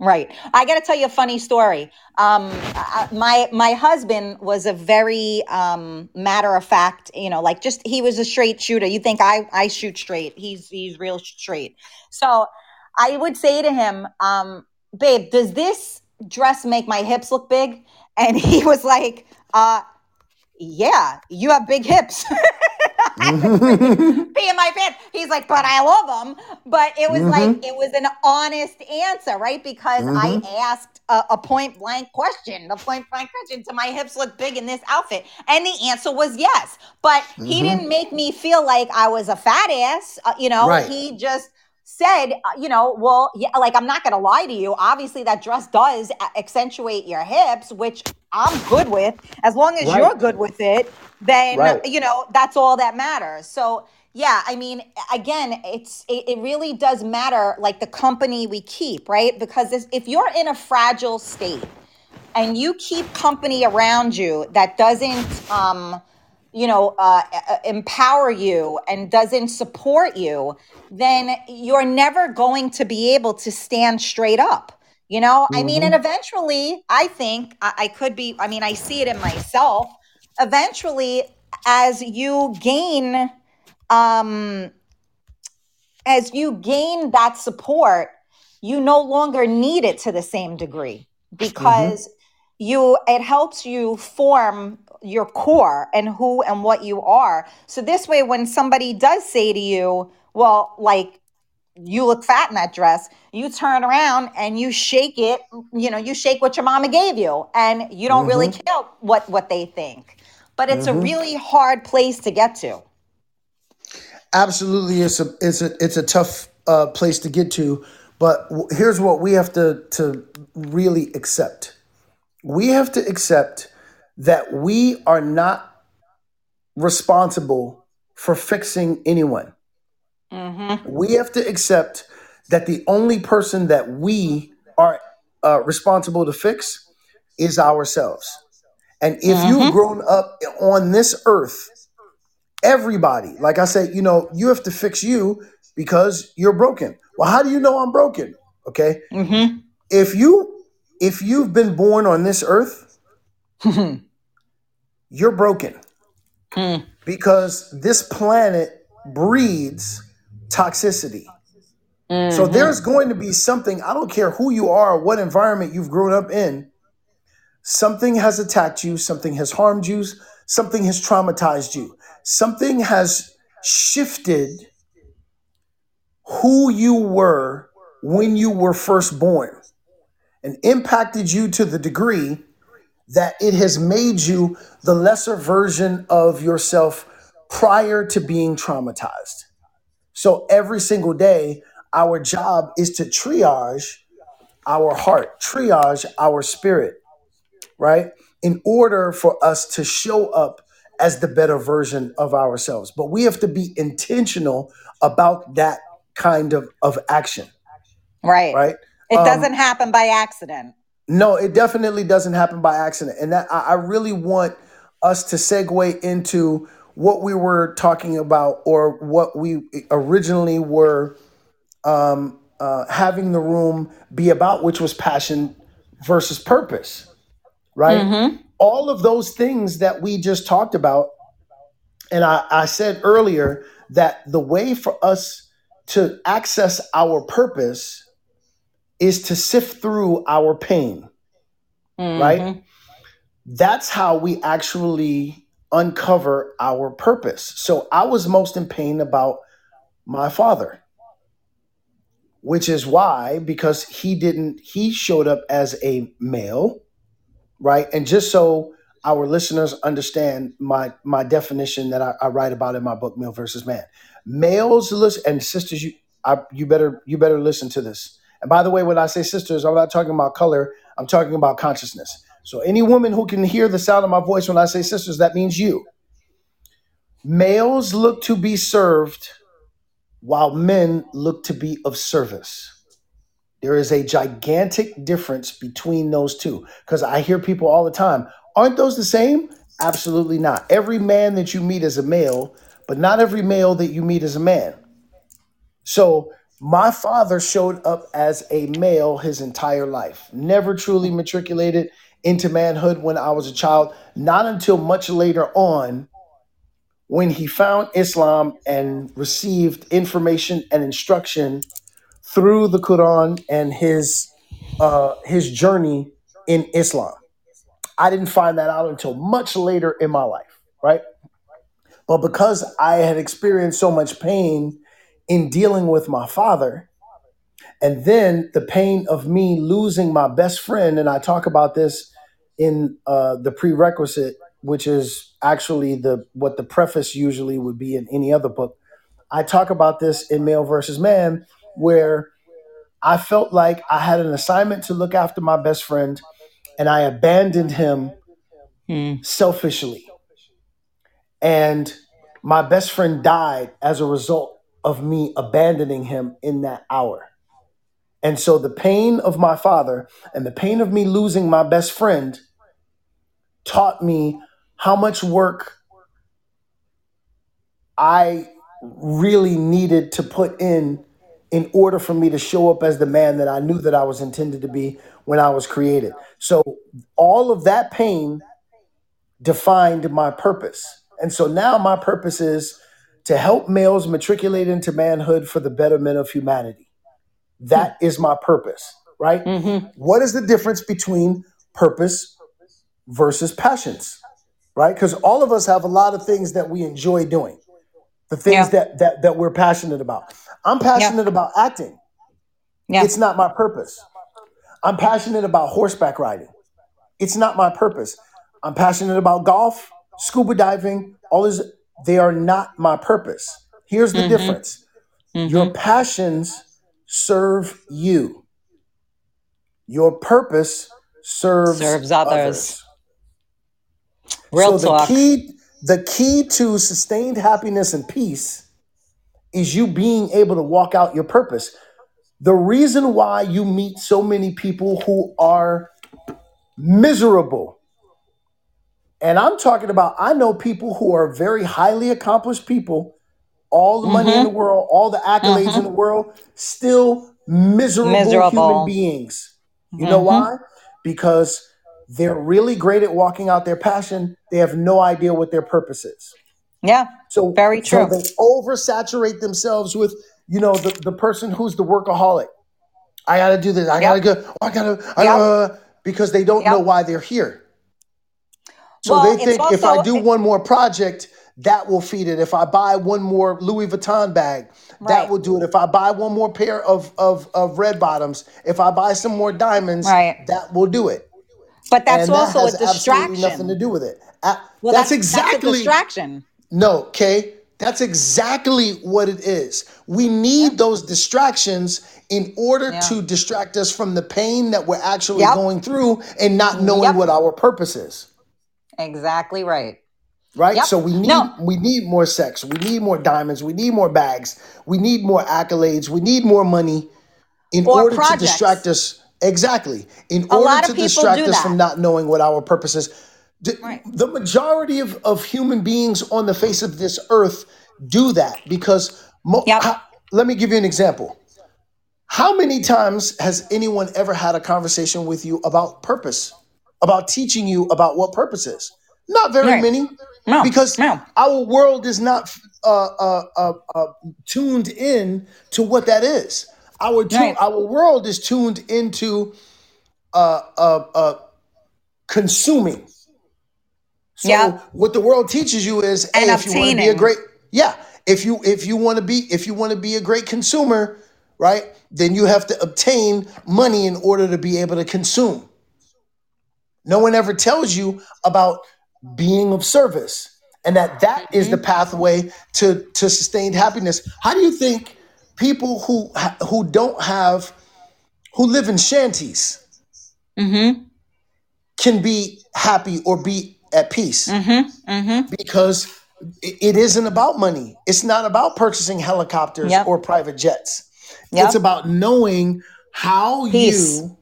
Right. I got to tell you a funny story. Um, I- my my husband was a very um, matter of fact, you know, like just he was a straight shooter. You think I I shoot straight? He's he's real straight. So I would say to him, um, "Babe, does this dress make my hips look big?" And he was like, "Uh, yeah, you have big hips." Like, pee in my pants. He's like, but I love them. But it was like, hmm it was an honest answer, right? Because I asked a, a point blank question, the point blank question, do my hips look big in this outfit? And the answer was yes. But he hmm didn't make me feel like I was a fat ass. Uh, you know, Right. he just said, uh, you know, well, yeah, like I'm not going to lie to you. Obviously, that dress does accentuate your hips, which I'm good with. As long as Right. you're good with it, then Right. you know that's all that matters. So yeah, I mean, again, it's it, it really does matter, like the company we keep, right? Because this, if you're in a fragile state and you keep company around you that doesn't um you know uh, empower you and doesn't support you then you're never going to be able to stand straight up you know? I mean hmm and eventually i think I, I could be i mean i see it in myself. Eventually as you gain um as you gain that support, you no longer need it to the same degree hmm because you it helps you form your core and who and what you are. So this way when somebody does say to you, well, like you look fat in that dress, you turn around and you shake it, you know, you shake what your mama gave you and you don't really hmm care what what they think. But it's a hmm really hard place to get to. Absolutely, it's a it's a it's a tough uh, place to get to. But w- here's what we have to to really accept. We have to accept that we are not responsible for fixing anyone. Mhm. We have to accept that the only person that we are uh, responsible to fix is ourselves. And if you've Mhm. grown up on this earth, everybody, like I said, you know, you have to fix you because you're broken. Well, how do you know I'm broken? Okay. Mhm. If you if you've been born on this earth, you're broken Mm. because this planet breeds toxicity. So Mhm. there's going to be something, I don't care who you are, what environment you've grown up in, something has attacked you, something has harmed you, something has traumatized you, something has shifted who you were when you were first born and impacted you to the degree that it has made you the lesser version of yourself prior to being traumatized. So every single day, our job is to triage our heart, triage our spirit, right? In order for us to show up as the better version of ourselves. But we have to be intentional about that kind of, of action, Right. right? It Um, doesn't happen by accident. No, it definitely doesn't happen by accident. And that I, I really want us to segue into what we were talking about or what we originally were um, uh, having the room be about, which was passion versus purpose, right? Mm-hmm. All of those things that we just talked about. And I, I said earlier that the way for us to access our purpose is to sift through our pain right? Mm-hmm. That's how we actually uncover our purpose. So I was most in pain about my father, which is why, because he didn't, he showed up as a male, right? And just so our listeners understand my my definition that I, I write about in my book, Male versus Man. Males listen and sisters, you I, you better you better listen to this. And by the way, when I say sisters, I'm not talking about color. I'm talking about consciousness. So any woman who can hear the sound of my voice when I say sisters, that means you. Males look to be served while men look to be of service. There is a gigantic difference between those two because I hear people all the time, aren't those the same? Absolutely not. Every man that you meet is a male, but not every male that you meet is a man. So my father showed up as a male his entire life, never truly matriculated into manhood when I was a child, not until much later on when he found Islam and received information and instruction through the Quran and his uh, his journey in Islam. I didn't find that out until much later in my life, right? But because I had experienced so much pain in dealing with my father, and then the pain of me losing my best friend, and I talk about this in uh, the prerequisite, which is actually the what the preface usually would be in any other book. I talk about this in Male versus Man, where I felt like I had an assignment to look after my best friend, and I abandoned him Hmm. selfishly. And my best friend died as a result of me abandoning him in that hour. And so the pain of my father and the pain of me losing my best friend taught me how much work I really needed to put in in order for me to show up as the man that I knew that I was intended to be when I was created. So all of that pain defined my purpose. And so now my purpose is to help males matriculate into manhood for the betterment of humanity. That is my purpose, right? Mm-hmm. What is the difference between purpose versus passions, right? Because all of us have a lot of things that we enjoy doing, the things Yeah. that that that we're passionate about. I'm Yeah. passionate about acting. Yeah. It's not my purpose. I'm passionate about horseback riding. It's not my purpose. I'm passionate about golf, scuba diving, all this. They are not my purpose. Here's the Mm-hmm. difference your Mm-hmm. passions serve you, your purpose serves, Serves others. others. Real so talk. the key the key to sustained happiness and peace is you being able to walk out your purpose. The reason why you meet so many people who are miserable and I'm talking about I know people who are very highly accomplished people, all the money in the Mm-hmm. world, all the accolades in Mm-hmm. the world, still miserable human beings. You know Mm-hmm. why? Because they're really great at walking out their passion. They have no idea what their purpose is. Yeah. So, Very so true. they oversaturate themselves with, you know, the, the person who's the workaholic. I got to do this. I got to Yep. go. I got to, I, Yep. uh, because they don't know why they're here. So Well, they it's think if I also do one more project, that will feed it. If I buy one more Louis Vuitton bag, that right. will do it. If I buy one more pair of, of, of red bottoms, if I buy some more diamonds, Right. that will do it. But that's And that also a has absolutely nothing to distraction. do with it. Well, that's that's that's a exactly distraction. no, Kay. That's exactly what it is. We need those distractions in order Yeah. to distract us from the pain that we're actually Yep. going through and not knowing Yep. what our purpose is. Exactly right. Right? Yep. So we need No. we need more sex. We need more diamonds. We need more bags. We need more accolades. We need more money in or order to distract us exactly in A order to distract us that. from not knowing what our purpose is the, Right. the majority of, of human beings on the face of this earth do that because mo- Yep. how, let me give you an example how many times has anyone ever had a conversation with you about purpose about teaching you about what purpose is not very Right. many No. because No. our world is not uh, uh, uh, uh, tuned in to what that is. Our tu- Right. our world is tuned into uh, uh, uh, consuming. So Yeah. what the world teaches you is, And hey, if you want to be a obtaining. great, yeah, if you if you want to be if you want to be a great consumer, right, then you have to obtain money in order to be able to consume. No one ever tells you about being of service and that that is the Mm-hmm. pathway to to sustained happiness. How do you think people who who don't have who live in shanties Mm-hmm. can be happy or be at peace? Mm-hmm. Mm-hmm. Because it it isn't about money. It's not about purchasing helicopters Yep. or private jets. Yep. It's about knowing how Peace. you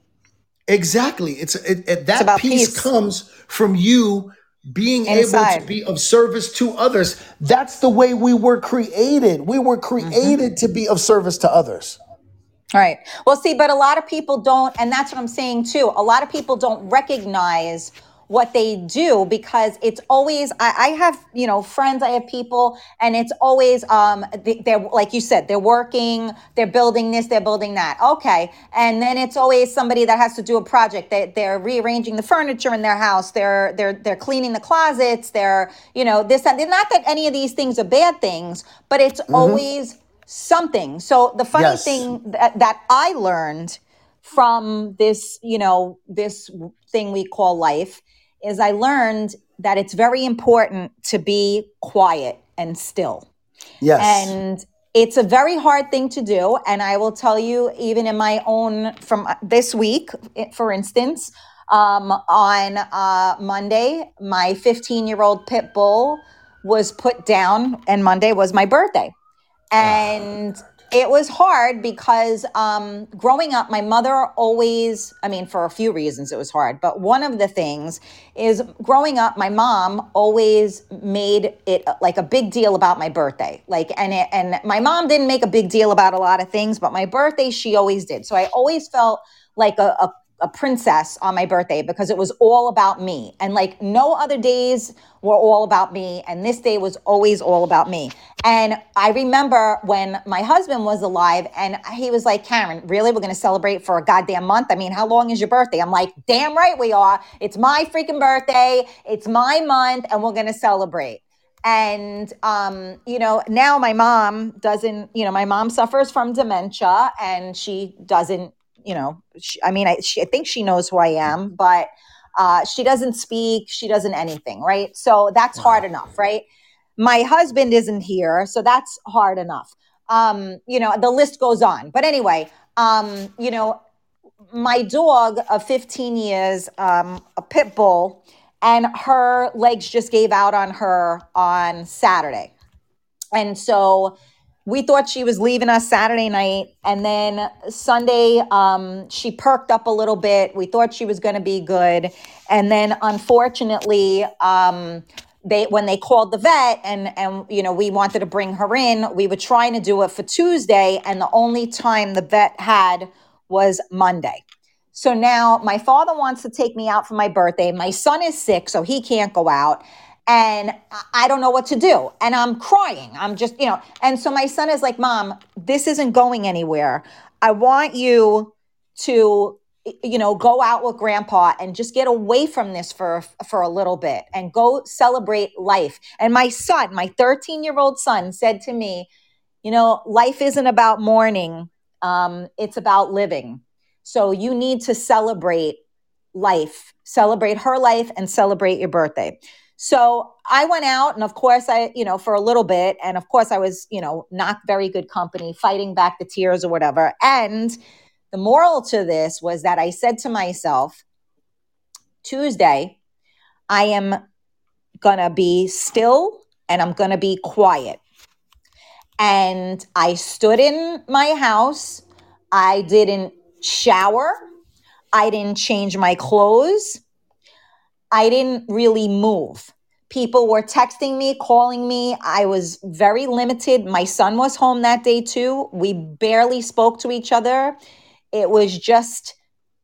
exactly. It's it, it, It's that about peace peace comes from you being able to be of service to others. That's the way we were created. We were Mm-hmm. created to be of service to others. Right. Well, see, but a lot of people don't, and that's what I'm saying too. A lot of people don't recognize what they do because it's always I, I have you know friends i have people and it's always um they- they're like you said they're working they're building this they're building that. Okay. And then it's always somebody that has to do a project. They, they're rearranging the furniture in their house. They're they're they're cleaning the closets. They're you know this and not that any of these things are bad things but it's always something. So the funny Yes. thing that, that i learned from this, you know, this thing we call life is I learned that it's very important to be quiet and still. Yes. And it's a very hard thing to do. And I will tell you, even in my own, from this week, for instance, um, on uh, Monday, my 15 year old pit bull was put down, and Monday was my birthday and it was hard because um, growing up my mother always i mean for a few reasons it was hard but one of the things is growing up my mom always made it uh, like a big deal about my birthday. Like and it, and my mom didn't make a big deal about a lot of things but my birthday she always did. So i always felt like a, a a princess on my birthday because it was all about me. And like no other days were all about me. And this day was always all about me. And I remember when my husband was alive and he was like, Karen, really? We're going to celebrate for a goddamn month? I mean, how long is your birthday? I'm like, damn right we are. It's my freaking birthday. It's my month and we're going to celebrate and um, you know now my mom doesn't you know my mom suffers from dementia and she doesn't you know she, i mean I, she, I think she knows who i am but uh, she doesn't speak she doesn't anything right? So that's hard enough right? My husband isn't here so that's hard enough. Um, you know the list goes on. But anyway um, you know my dog of 15 years, um, a pit bull, and her legs just gave out on her on Saturday. And so we thought she was leaving us Saturday night. And then Sunday, um, she perked up a little bit. We thought she was going to be good. And then unfortunately, um, they when they called the vet and and you know we wanted to bring her in we were trying to do it for tuesday and the only time the vet had was monday so now my father wants to take me out for my birthday. My son is sick, so he can't go out. And I- don't know what to do. And I'm crying. I'm just, you know. And so my son is like, Mom, this isn't going anywhere. I want you to, you know, go out with grandpa and just get away from this for, for a little bit and go celebrate life. And my son, my 13 year old son, said to me, You know, life isn't about mourning, um, it's about living. So you need to celebrate life, celebrate her life, and celebrate your birthday. So I went out, and of course, I, you know, for a little bit, and of course, I was, you know, not very good company, fighting back the tears or whatever. And the moral to this was that I said to myself, Tuesday, I am gonna be still and I'm gonna be quiet. And I stood in my house I didn't shower. I didn't change my clothes. I didn't really move. People were texting me, calling me. I was very limited. My son was home that day too. We barely spoke to each other. It was just,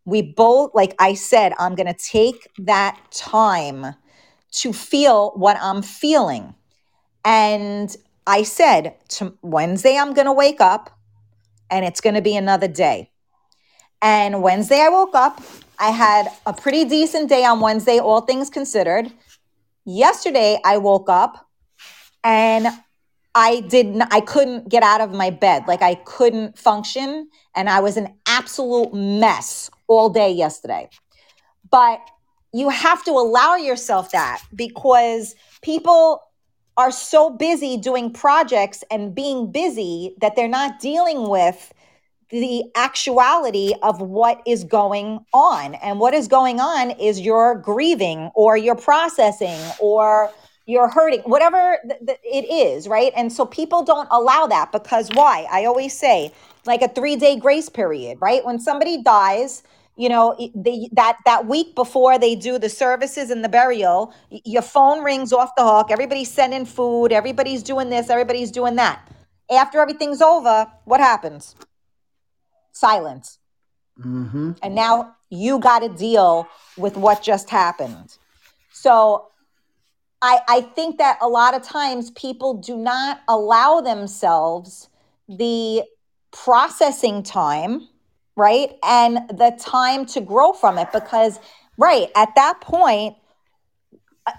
we both, like I said, I'm going to take that time to feel what I'm feeling. And I said, Wednesday, I'm going to wake up and it's going to be another day. And Wednesday, I woke up. I had a pretty decent day on Wednesday, all things considered. Yesterday, I woke up and I didn't, I couldn't get out of my bed. Like I couldn't function. And I was an absolute mess all day yesterday. But you have to allow yourself that because people are so busy doing projects and being busy that they're not dealing with the actuality of what is going on. And what is going on is you're grieving or you're processing or you're hurting, whatever th- th- it is, right? And so people don't allow that because why? I always say, like a three day grace period, right? When somebody dies, you know they, that that week before they do the services and the burial your phone rings off the hook everybody's sending food everybody's doing this everybody's doing that after everything's over what happens silence. Mm-hmm. And now you got to deal with what just happened. So I, I think that a lot of times people do not allow themselves the processing time, right? And the time to grow from it because, right, at that point,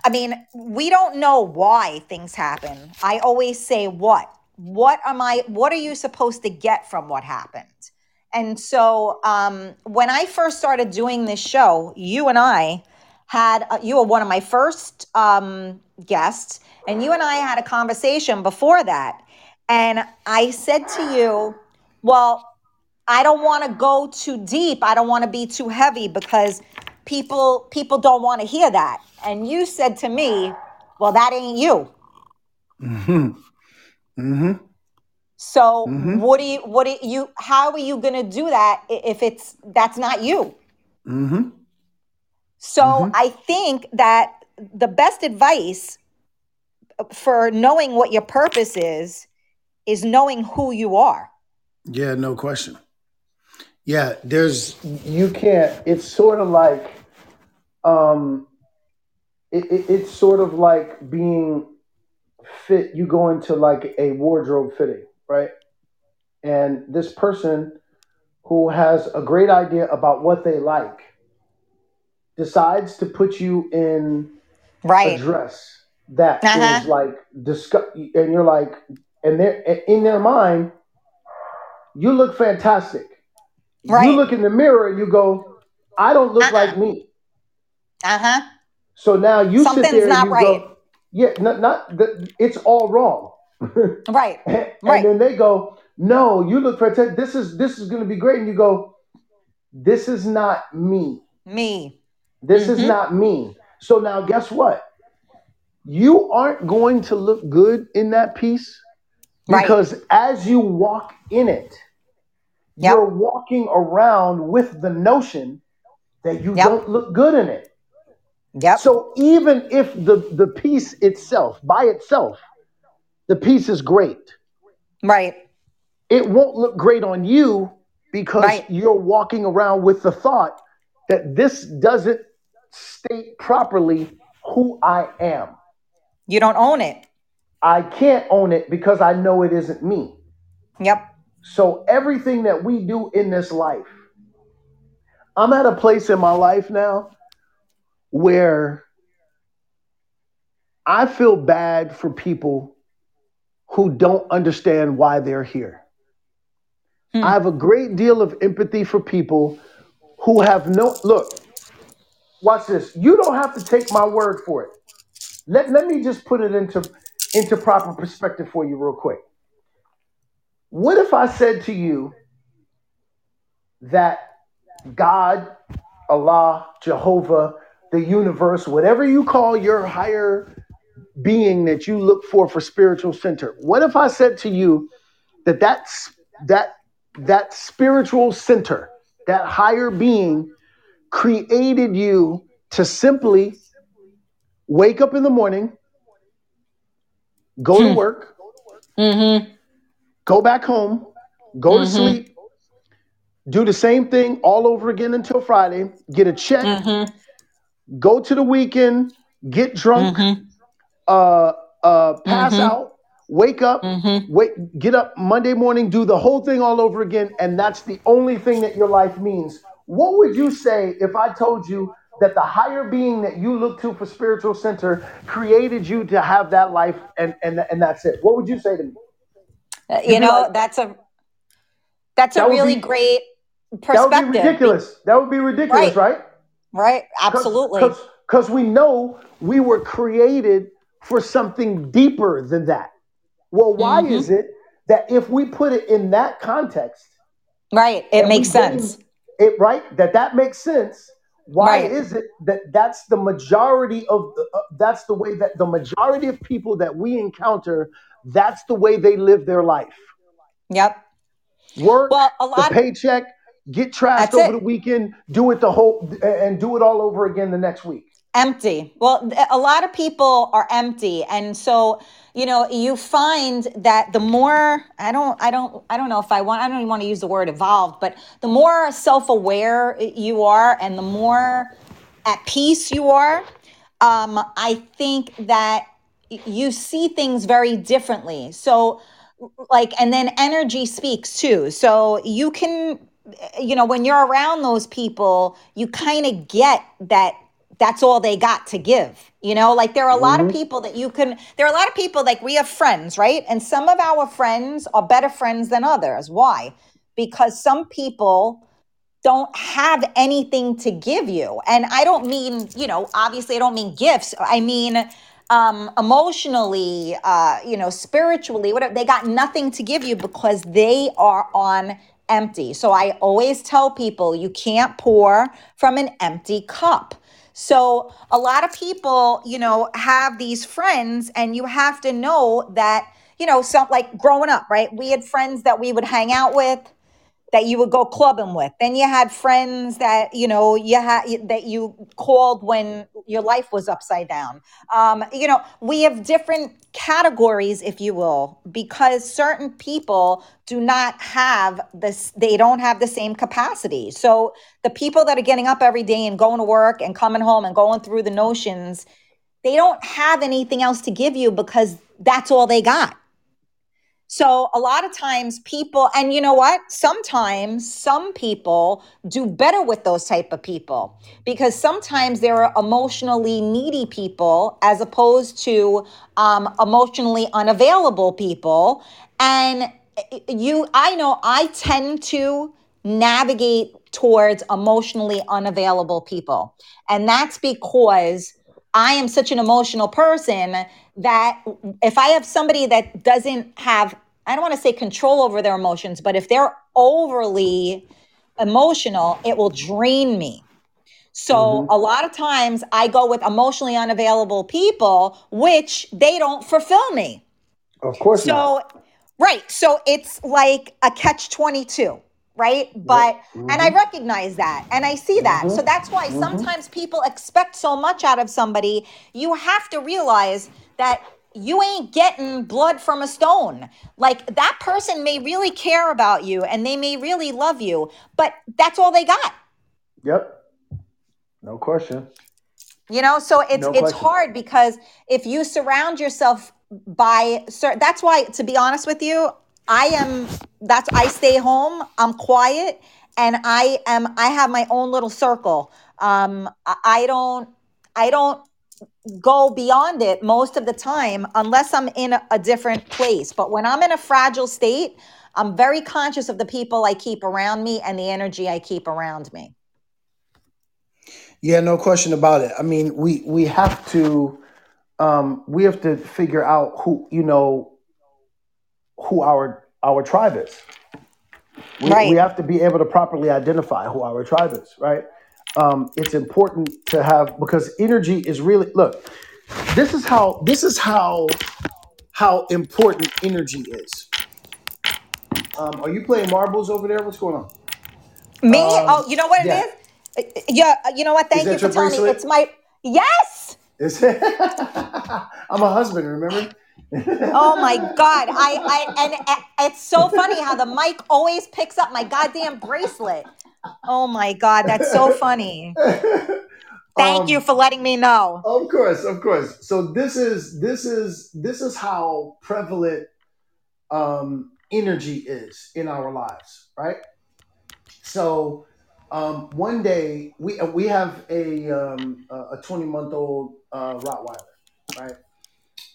I mean, we don't know why things happen. I always say, what? What am I, what are you supposed to get from what happened? And so um, when I first started doing this show, you and I had, uh, you were one of my first um, guests, and you and I had a conversation before that. And I said to you, well, I don't want to go too deep. I don't want to be too heavy because people people don't want to hear that. And you said to me, well, that ain't you. Mm-hmm. Mm-hmm. So mm-hmm. what do you what do you how are you going to do that if it's that's not you? Mm-hmm. So mm-hmm. I think that the best advice for knowing what your purpose is is knowing who you are. Yeah, no question. Yeah, there's you can't. It's sort of like, um, it, it, it's sort of like being fit. You go into like a wardrobe fitting right? And this person who has a great idea about what they like decides to put you in right. a dress that uh-huh. is like disgust and you're like and they're in their mind you look fantastic right. you look in the mirror and you go i don't look uh-huh. like me uh-huh so now you Something's sit there and you right. go yeah not, not the, it's all wrong right. and, right. then they go, "No, you look fantastic. This is this is going to be great." And you go, "This is not me. Me. This mm-hmm. is not me." So now, guess what? You aren't going to look good in that piece because right. as you walk in it, yep. you're walking around with the notion that you yep. don't look good in it. Yep. So even if the the piece itself, by itself, the piece is great. Right. It won't look great on you because right. you're walking around with the thought that this doesn't state properly who I am. You don't own it. I can't own it because I know it isn't me. Yep. So everything that we do in this life, I'm at a place in my life now where I feel bad for people who don't understand why they're here. Hmm. I have a great deal of empathy for people who have no look. Watch this. You don't have to take my word for it. Let, let me just put it into, into proper perspective for you, real quick. What if I said to you that God, Allah, Jehovah, the universe, whatever you call your higher being that you look for for spiritual center. What if I said to you that that's that that spiritual center, that higher being created you to simply wake up in the morning, go to Hmm. work, Mm-hmm. go back home, go to Mm-hmm. sleep, do the same thing all over again until Friday, get a check, Mm-hmm. go to the weekend, get drunk, Mm-hmm. Uh, uh, pass Mm-hmm. out, wake up, Mm-hmm. wait, get up Monday morning, do the whole thing all over again, and that's the only thing that your life means. What would you say if I told you that the higher being that you look to for spiritual center created you to have that life and and, and that's it? What would you say to me? Uh, You know, like, that's a that's a that would really be great perspective. that would be ridiculous. That would be ridiculous, right, right? right, absolutely. because we know we were created for something deeper than that. Well, why Mm-hmm. is it that if we put it in that context Right, it makes sense. it right, that that makes sense. Why Right. is it that that's the majority of the, uh, that's the way that the majority of people that we encounter, that's the way they live their life. Yep. Work, Well, a the lot. paycheck, get trashed over it. the weekend, do it the whole and do it all over again the next week. Empty. Well, a lot of people are empty, and so you know you find that the more I don't, I don't, I don't know if I want. I don't even want to use the word evolved, but the more self-aware you are, and the more at peace you are, um, I think that you see things very differently. So, like, and then energy speaks too. So you can, you know, when you're around those people, you kind of get that that's all they got to give. You know, like there are a lot of hmm people that you can, there are a lot of people like we have friends, right? And some of our friends are better friends than others. Why? Because some people don't have anything to give you. And I don't mean, you know, obviously I don't mean gifts. I mean um emotionally, uh, you know, spiritually, whatever. They got nothing to give you because they are on empty. So I always tell people you can't pour from an empty cup. So a lot of people, you know, have these friends and you have to know that, you know, some like growing up, right? We had friends that we would hang out with that you would go clubbing with. Then you had friends that you know you had that you called when your life was upside down. Um, you know, we have different categories, if you will, because certain people do not have this. They don't have the same capacity. So the people that are getting up every day and going to work and coming home and going through the notions, they don't have anything else to give you because that's all they got. So a lot of times people and you know what? Sometimes some people do better with those type of people because sometimes there are emotionally needy people as opposed to um, emotionally unavailable people and eh, you I know I tend to navigate towards emotionally unavailable people. And that's because I am such an emotional person that if I have somebody that doesn't have, I don't want to say control over their emotions, but if they're overly emotional, it will drain me. So hmm a lot of times I go with emotionally unavailable people, which they don't fulfill me. Of course not. So, right. So it's like a catch 22, right? But, and I hmm recognize that and I see that. So hmm that's why hmm sometimes people expect so much out of somebody. You have to realize that you ain't getting blood from a stone. Like that person may really care about you and they may really love you, but that's all they got. Yep. No question. You know, so it's No it's hard because if you surround yourself by certain that's why to be honest with you, I am that's I stay home, I'm quiet and I am I have my own little circle. Um I don't I don't go beyond it most of the time unless I'm in a, a different place. But when I'm in a fragile state, I'm very conscious of the people I keep around me and the energy I keep around me. Yeah, no question about it. I mean, we we have to um we have to figure out who, you know, who our our tribe is. We we Right. have to be able to properly identify who our tribe is, right? Um it's important to have because energy is really look, this is how this is how how important energy is. Um, are you playing marbles over there? What's going on? Me? Um, Oh, you know what yeah. it is? Uh, Yeah, uh, you know what? Is Thank you that for your telling me. bracelet? It's my yes. Is it? I'm a husband, remember? Oh my god! I I and it's so funny how the mic always picks up my goddamn bracelet. Oh my god, that's so funny. Thank you um, for letting me know. of course, of course. So this is this is this is how prevalent um, energy is in our lives, right? So um, one day we we have a um, a twenty month old uh, Rottweiler, right?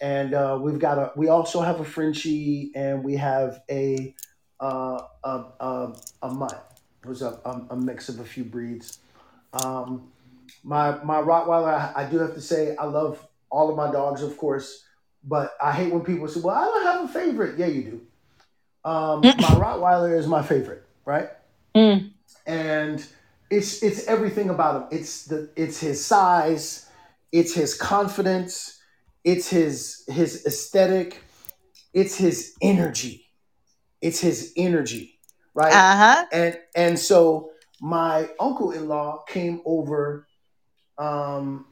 And uh, we've got a we also have a Frenchie and we have a uh, a, a, a mutt, who's a, a, a mix of a few breeds. Um, my my Rottweiler, I, I do have to say, I love all of my dogs, of course, but I hate when people say, "Well, I don't have a favorite." Yeah, you do. Um, my Rottweiler is my favorite, right? Mm. and it's it's everything about him. It's the it's his size, it's his confidence, it's his his aesthetic, it's his energy, it's his energy, right? Uh huh. And and so my uncle in law came over um,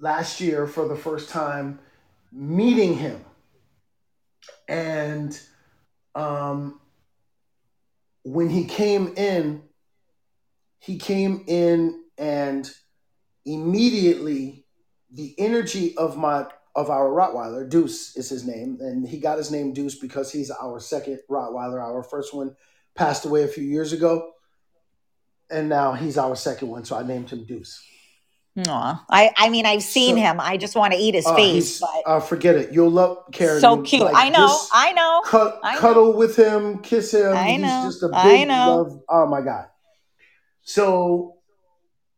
last year for the first time, meeting him, and um, when he came in he came in and immediately the energy of my of our Rottweiler, Deuce is his name, and he got his name Deuce because he's our second Rottweiler. Our first one passed away a few years ago, and now he's our second one, so I named him Deuce. Aw. I I mean I've seen So him. I just want to eat his uh, face, but uh, forget it. You'll love Karen. so cute. like I know. I know. cut, I know. cuddle with him, kiss him. I He's know. just a I big know. love. Oh my god! So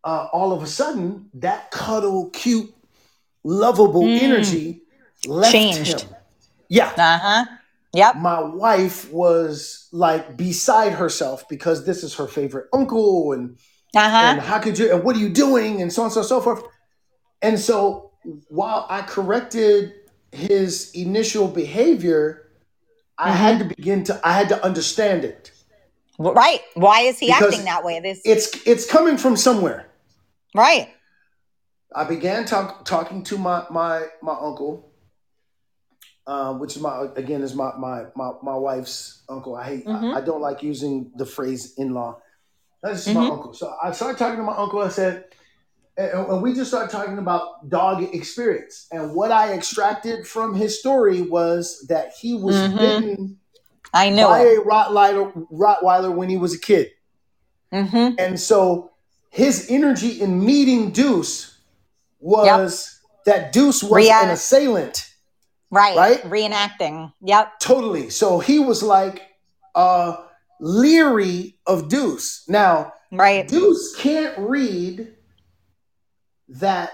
uh, all of a sudden, that cuddle, cute, lovable Mm. energy left Changed. him. Yeah, Uh huh. Yep. my wife was like beside herself because this is her favorite uncle, and Uh huh. and how could you? And what are you doing? And so on and so, so forth. And so while I corrected his initial behavior, I had Mm-hmm. to begin to I had to understand it Right. Why is he acting that way? This it's it's coming from somewhere. right. I began talk, talking to my my my uncle, uh, which is my again is my my my, my wife's uncle. I hate Mm-hmm. I, I don't like using the phrase in law. That's just my Mm-hmm. uncle. So I started talking to my uncle. I said, and, and we just started talking about dog experience. And what I extracted from his story was that he was Mm-hmm. bitten I knew by it. a Rottweiler, Rottweiler when he was a kid. Mm-hmm. And so his energy in meeting Deuce Yep. was that Deuce was an assailant, Right. right? Reenacting. Yep. Totally. So he was like uh leery of Deuce. Now, Right. Deuce can't read that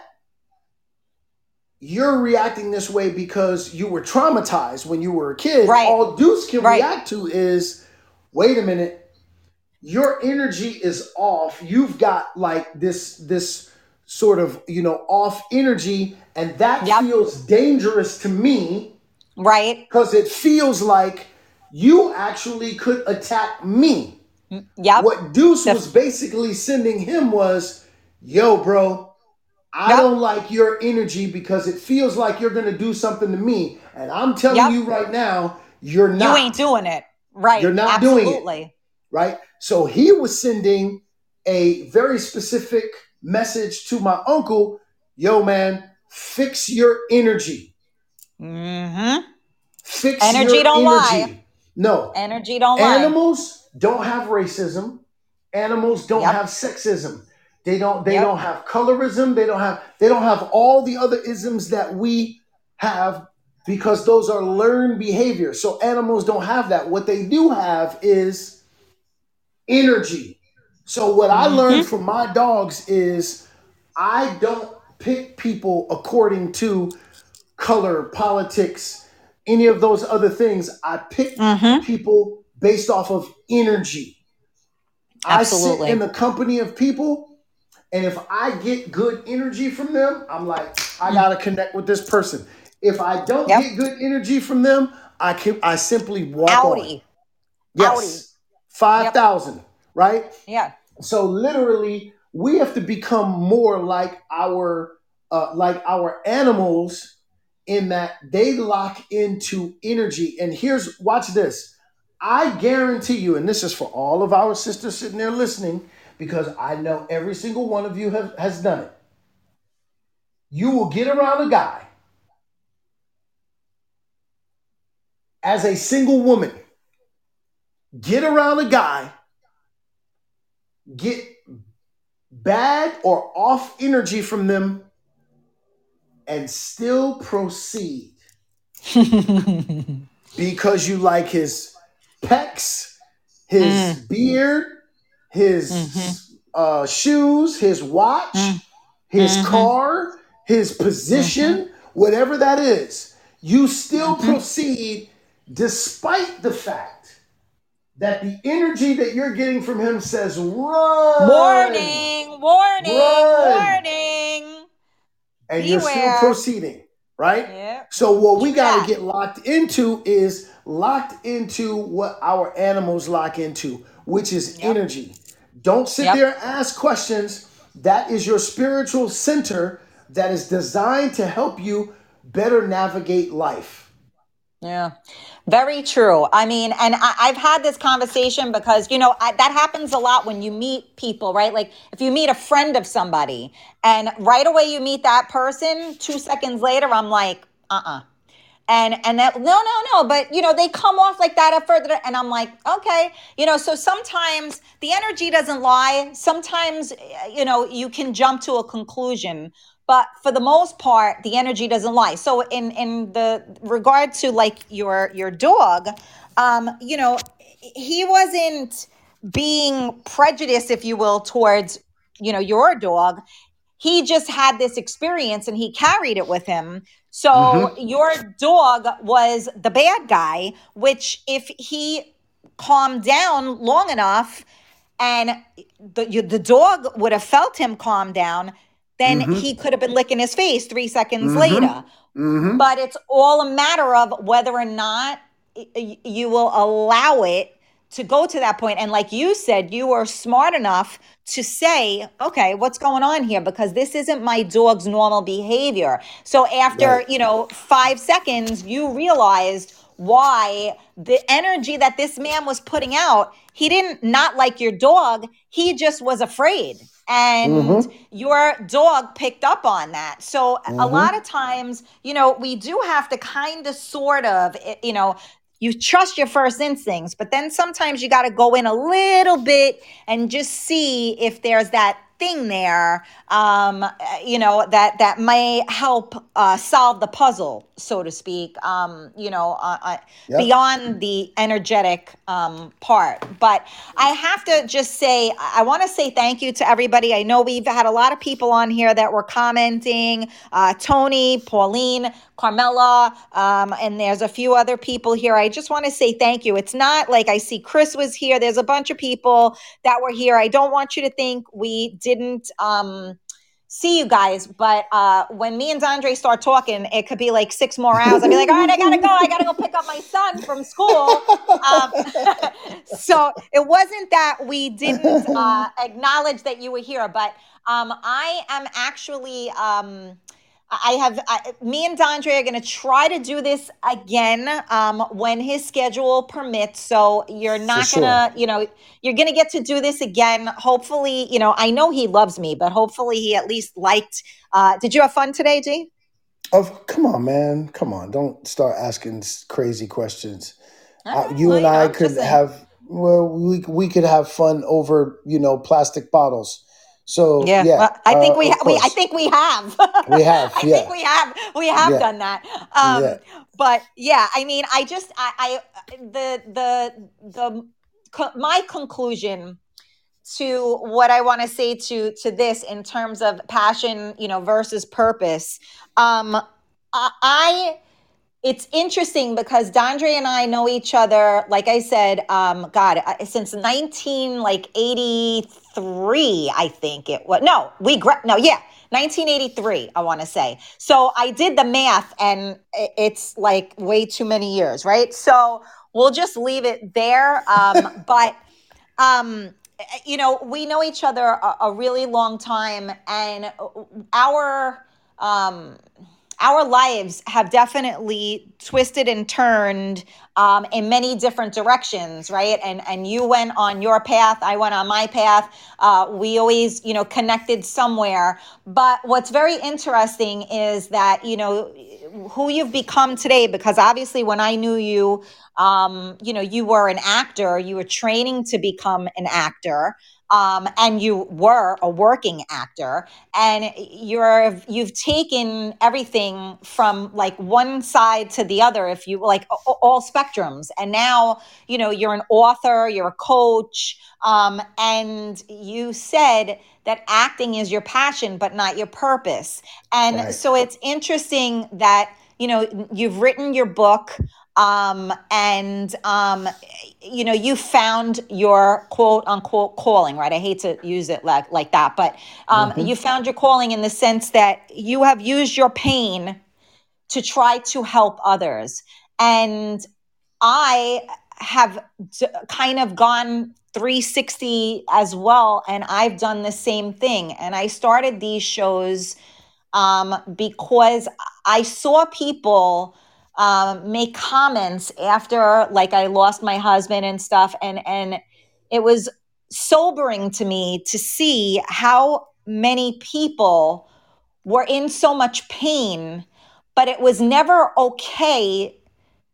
you're reacting this way because you were traumatized when you were a kid. Right. All Deuce can Right. react to is wait a minute, your energy is off. You've got like this this sort of, you know, off energy and that Yep. feels dangerous to me Right. because it feels like you actually could attack me. Mm, yep. What Deuce was basically sending him was, yo, bro, I Yep. don't like your energy because it feels like you're gonna do something to me. And I'm telling Yep. you right now, you're not. You ain't doing it. Right. You're not doing it. Right? So he was sending a very specific message to my uncle, yo, man, fix your energy. Mm-hmm. Fix Energy don't energy. lie. No. Energy don't lie. Animals don't have racism. Animals don't Yep. have sexism. They don't they Yep. don't have colorism. They don't have they don't have all the other isms that we have because those are learned behaviors. So animals don't have that. What they do have is energy. So what I learned from my dogs is I don't pick people according to color, politics, any of those other things. I pick Mm-hmm. people based off of energy. Absolutely. I sit in the company of people, and if I get good energy from them, I'm like, I gotta connect with this person. If I don't Yep. get good energy from them, I can I simply walk on. Audi. Audi. Yes. 5,000, right? Yeah. So literally we have to become more like our uh, like our animals in that they lock into energy. And here's watch this. I guarantee you, and this is for all of our sisters sitting there listening, because I know every single one of you have, has done it. You will get around a guy as a single woman, get around a guy, get bad or off energy from them, and still proceed because you like his pecs, his Mm. beard, his Mhm. uh, shoes, his watch, Mm. his Mhm. car, his position, whatever that is. You still Mhm. proceed despite the fact that the energy that you're getting from him says, run. warning, warning, Run. warning. And you're still proceeding, right? Yeah. So what we got Yeah. to get locked into is locked into what our animals lock into, which is Yep. energy. Don't sit Yep. there and ask questions. That is your spiritual center that is designed to help you better navigate life. Yeah, very true. I mean, and I, I've had this conversation because, you know, I, that happens a lot when you meet people, right? Like if you meet a friend of somebody and right away you meet that person, two seconds later, I'm like, uh uh And, and that, no, no, no, but you know, they come off like that at further, and I'm like, okay, you know, so sometimes the energy doesn't lie. Sometimes, eh, you know, you can jump to a conclusion but for the most part the energy doesn't lie. So in in the regard to like your your dog um you know he wasn't being prejudiced if you will towards you know your dog. He just had this experience and he carried it with him. So Mhm. your dog was the bad guy which if he calmed down long enough and the you, the dog would have felt him calm down then Mhm. he could have been licking his face 3 seconds Mhm. later Mm-hmm. but it's all a matter of whether or not you will allow it to go to that point and like you said you are smart enough to say okay what's going on here because this isn't my dog's normal behavior so after Right. you know 5 seconds you realized why the energy that this man was putting out he didn't not like your dog he just was afraid and Mhm. your dog picked up on that so a Mhm. lot of times you know we do have to kind of sort of eh, you know you trust your first instincts but then sometimes you got to go in a little bit and just see if there's that thing there um uh, you know that that may help uh solve the puzzle so to speak um you know uh, uh, Yep. beyond the energetic um part. But i have to just say i want to say thank you to everybody. I know we've had a lot of people on here that were commenting uh tony pauline carmela um and there's a few other people here. I just want to say thank you. It's not like i see chris was here. There's a bunch of people that were here. I don't want you to think we didn't um see you guys but uh when me and Andre start talking it could be like six more hours i'd be like all right i gotta go i gotta go pick up my son from school um, so it wasn't that we didn't uh, acknowledge that you were here, but um, I am actually. Um, I have I, me and Dondre are going to try to do this again um, when his schedule permits. So you're not sure. gonna, you know, you're gonna get to do this again. Hopefully, you know, I know he loves me, but hopefully he at least liked. Uh, did you have fun today, G? Of come on, man, come on! Don't start asking crazy questions. Uh, you well, and I I'm could have well, we we could have fun over you know plastic bottles. So Yeah, yeah, well, I think uh, we, ha- we I think we have. We have, I yeah. think we have we have Yeah. done that. Um, Yeah. but yeah, I mean, I just I, I the the the co- my conclusion to what I want to say to to this in terms of passion, you know, versus purpose. Um, I, I it's interesting because Dondre and I know each other, like I said, um, God, since nineteen like eighty three, I think it was. No, we gra- no, yeah, nineteen eighty three. I want to say. So I did the math, and it's like way too many years, right? So we'll just leave it there. Um, but um, you know, we know each other a, a really long time, and our um, our lives have definitely twisted and turned um, in many different directions, right? And and you went on your path, I went on my path. Uh, we always, you know, connected somewhere. But what's very interesting is that you know who you've become today, because obviously when I knew you, um, you know, you were an actor, you were training to become an actor um, and you were a working actor and you're you've taken everything from like one side to the other if you like all spectrums and now you know you're an author you're a coach um, and you said that acting is your passion but not your purpose and Right. so it's interesting that you know you've written your book um, and um, you know you found your quote unquote calling right? I hate to use it like like that but um, hmm you found your calling in the sense that you have used your pain to try to help others. And i have d- kind of gone 360 as well and i've done the same thing. And i started these shows um, because I saw people um, make comments after, like, I lost my husband and stuff, and and it was sobering to me to see how many people were in so much pain, but it was never okay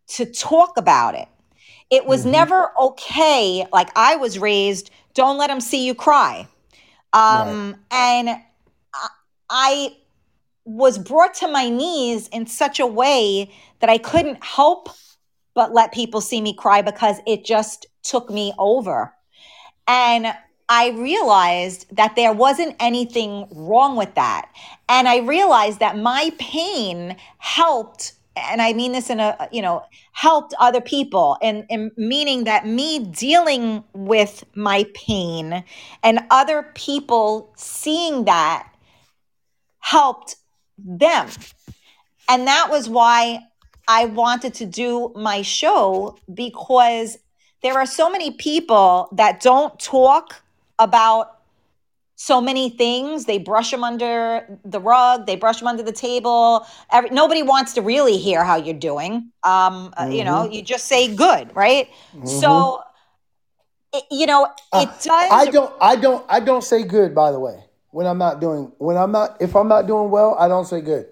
to talk about it. It was hmm never okay. Like I was raised, don't let them see you cry. Right. Um, and I, I was brought to my knees in such a way that I couldn't help but let people see me cry because it just took me over. And I realized that there wasn't anything wrong with that. And I realized that my pain helped, and I mean this in a, you know, helped other people, and, and meaning that me dealing with my pain and other people seeing that helped them. And that was why I wanted to do my show because there are so many people that don't talk about so many things. They brush them under the rug, they brush them under the table. Every, nobody wants to really hear how you're doing. Um, uh, you know, hmm you just say good, right? hmm So, it, you know, it Uh, I don't. I don't. I don't say good. By the way, when I'm not doing, when I'm not, if I'm not doing well, I don't say good.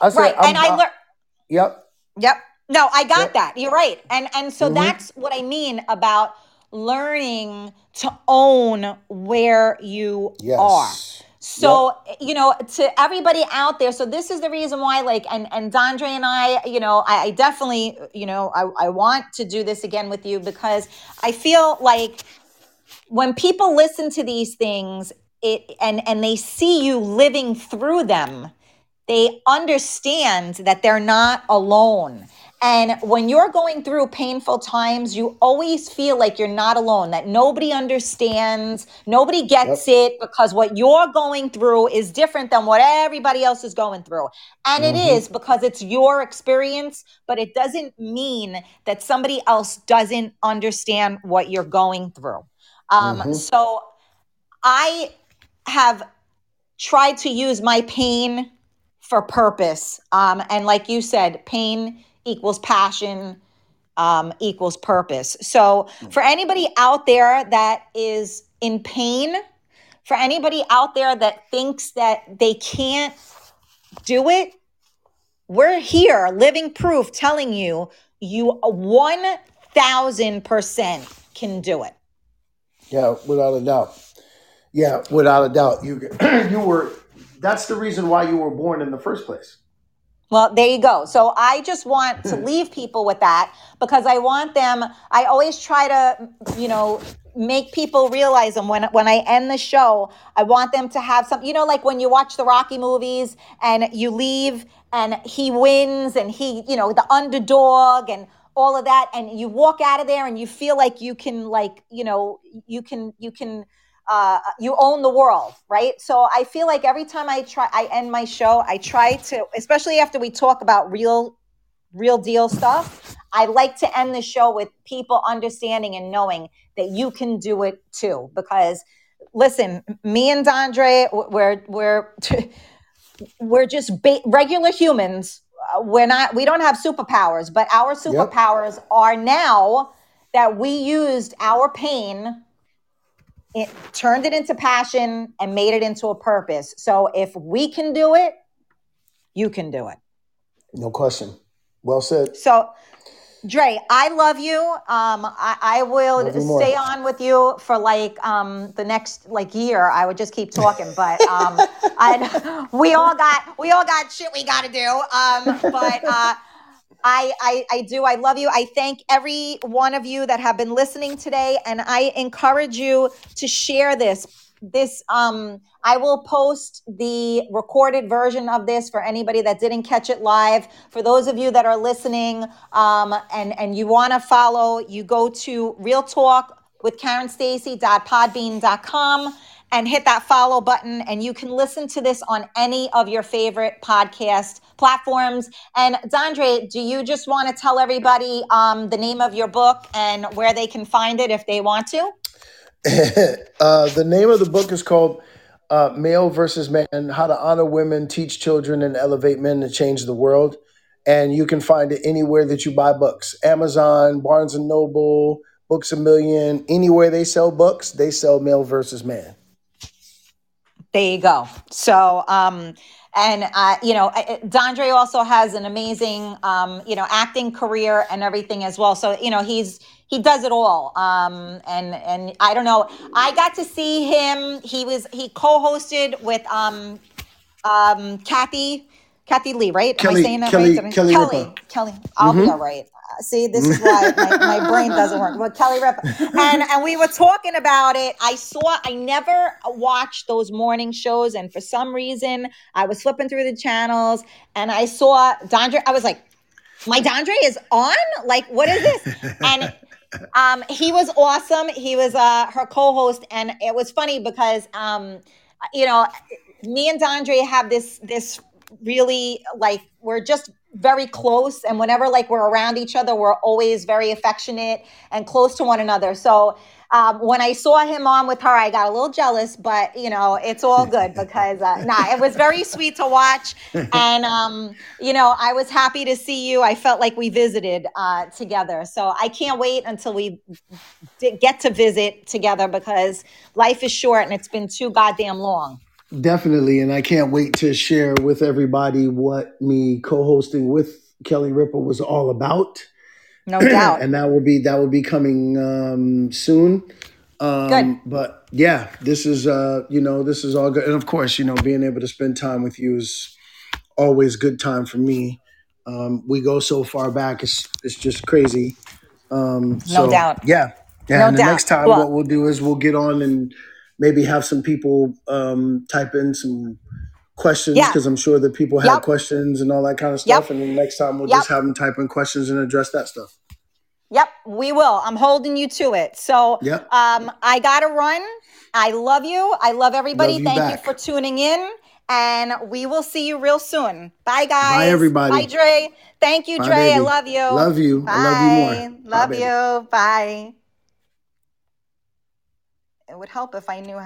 I say right. And I'm. I Uh, learned, yep. Yep. No, I got Yep. that. You're right. And and so hmm that's what I mean about learning to own where you are. Yes. Yep. So, you know, to everybody out there, so this is the reason why, like, and and Dondre and I, you know, I, I definitely, you know, I, I want to do this again with you because I feel like when people listen to these things, it and and they see you living through them, they understand that they're not alone. And when you're going through painful times, you always feel like you're not alone, that nobody understands, nobody gets Yep. it because what you're going through is different than what everybody else is going through. And it hmm is because it's your experience, but it doesn't mean that somebody else doesn't understand what you're going through. Um, hmm so I have tried to use my pain for purpose. Um, and like you said, pain equals passion um, equals purpose. So for anybody out there that is in pain, for anybody out there that thinks that they can't do it, we're here, living proof, telling you you 1000% can do it. Yeah, without a doubt. Yeah, without a doubt. You you were. That's the reason why you were born in the first place. Well, there you go. So I just want to leave people with that because I want them. I always try to, you know, make people realize them when when I end the show. I want them to have some, you know, like when you watch the Rocky movies and you leave and he wins and he, you know, the underdog and all of that, and you walk out of there and you feel like you can, like, you know, you can, you can uh, you own the world, right? So I feel like every time I try, I end my show, I try to, especially after we talk about real, real deal stuff. I like to end the show with people understanding and knowing that you can do it too. Because listen, me and Dondre, we're we're we're just ba- regular humans. Uh, We're not. We don't have superpowers, but our Yep. superpowers are now that we used our pain it turned it into passion and made it into a purpose. So if we can do it, you can do it. No question. Well said. So Dre, I love you. Um, I, I will stay on with you for like um, the next like year. I would just keep talking, but um, I, we all got we all got shit we got to do. Um, but uh, I, I I do. I love you. I thank every one of you that have been listening today, and I encourage you to share this. This um, I will post the recorded version of this for anybody that didn't catch it live. For those of you that are listening, um, and and you want to follow, you go to Real Talk with Karen and hit that follow button and you can listen to this on any of your favorite podcast platforms and Dondre, do you just want to tell everybody um, the name of your book and where they can find it if they want to uh, the name of the book is called uh, Male versus Man How to Honor Women, Teach Children, and Elevate Men to Change the World. And you can find it anywhere that you buy books Amazon, Barnes and Noble, Books a Million, anywhere they sell books, they sell Male versus Man. There you go. So, um, and uh, you know, Dondre also has an amazing, um, you know, acting career and everything as well. So, you know, he's he does it all. Um, and and I don't know. I got to see him. He was he co-hosted with um, um, Kathy Kathy Lee, right? Am I Kelly- saying that Kelly- right? Kelly Kelly. Kelly. I'll be all right. See, this is why my, my brain doesn't work. But Kelly Ripa, and and we were talking about it. I saw. I never watched those morning shows, and for some reason, I was flipping through the channels, and I saw Dondre. I was like, my Dondre is on. Like, what is this? And um, he was awesome. He was uh, her co-host, and it was funny because um, you know, me and Dondre have this this really like we're just very close, and whenever like we're around each other, we're always very affectionate and close to one another. So. Um, when I saw him on with her, I got a little jealous, but you know, it's all good because uh, nah, it was very sweet to watch, and um, you know, I was happy to see you. I felt like we visited uh, together, so I can't wait until we d- get to visit together because life is short and it's been too goddamn long. Definitely. And I can't wait to share with everybody what me co hosting with Kelly Ripa was all about. No doubt. and that will be that will be coming um, soon. Um, Good. But yeah, this is uh, you know this is all good, and of course, you know, being able to spend time with you is always good time for me. Um, we go so far back; it's it's just crazy. Um, No so, doubt. Yeah, yeah. No and the doubt. next time, Well- what we'll do is we'll get on and maybe have some people um, type in some questions Yeah. because I'm sure that people have Yep. questions and all that kind of Yep. stuff. And then next time we'll Yep. just have them type in questions and address that stuff. Yep, we will. I'm holding you to it. So, Yep. um, I gotta run. I love you. I love everybody. Love you Thank back. you for tuning in, and we will see you real soon. Bye, guys. Bye, everybody. Bye, Dre. Thank you, Bye, Dre. I love you. Love you. Bye. I love you more. Love baby. you. Bye. It would help if I knew how.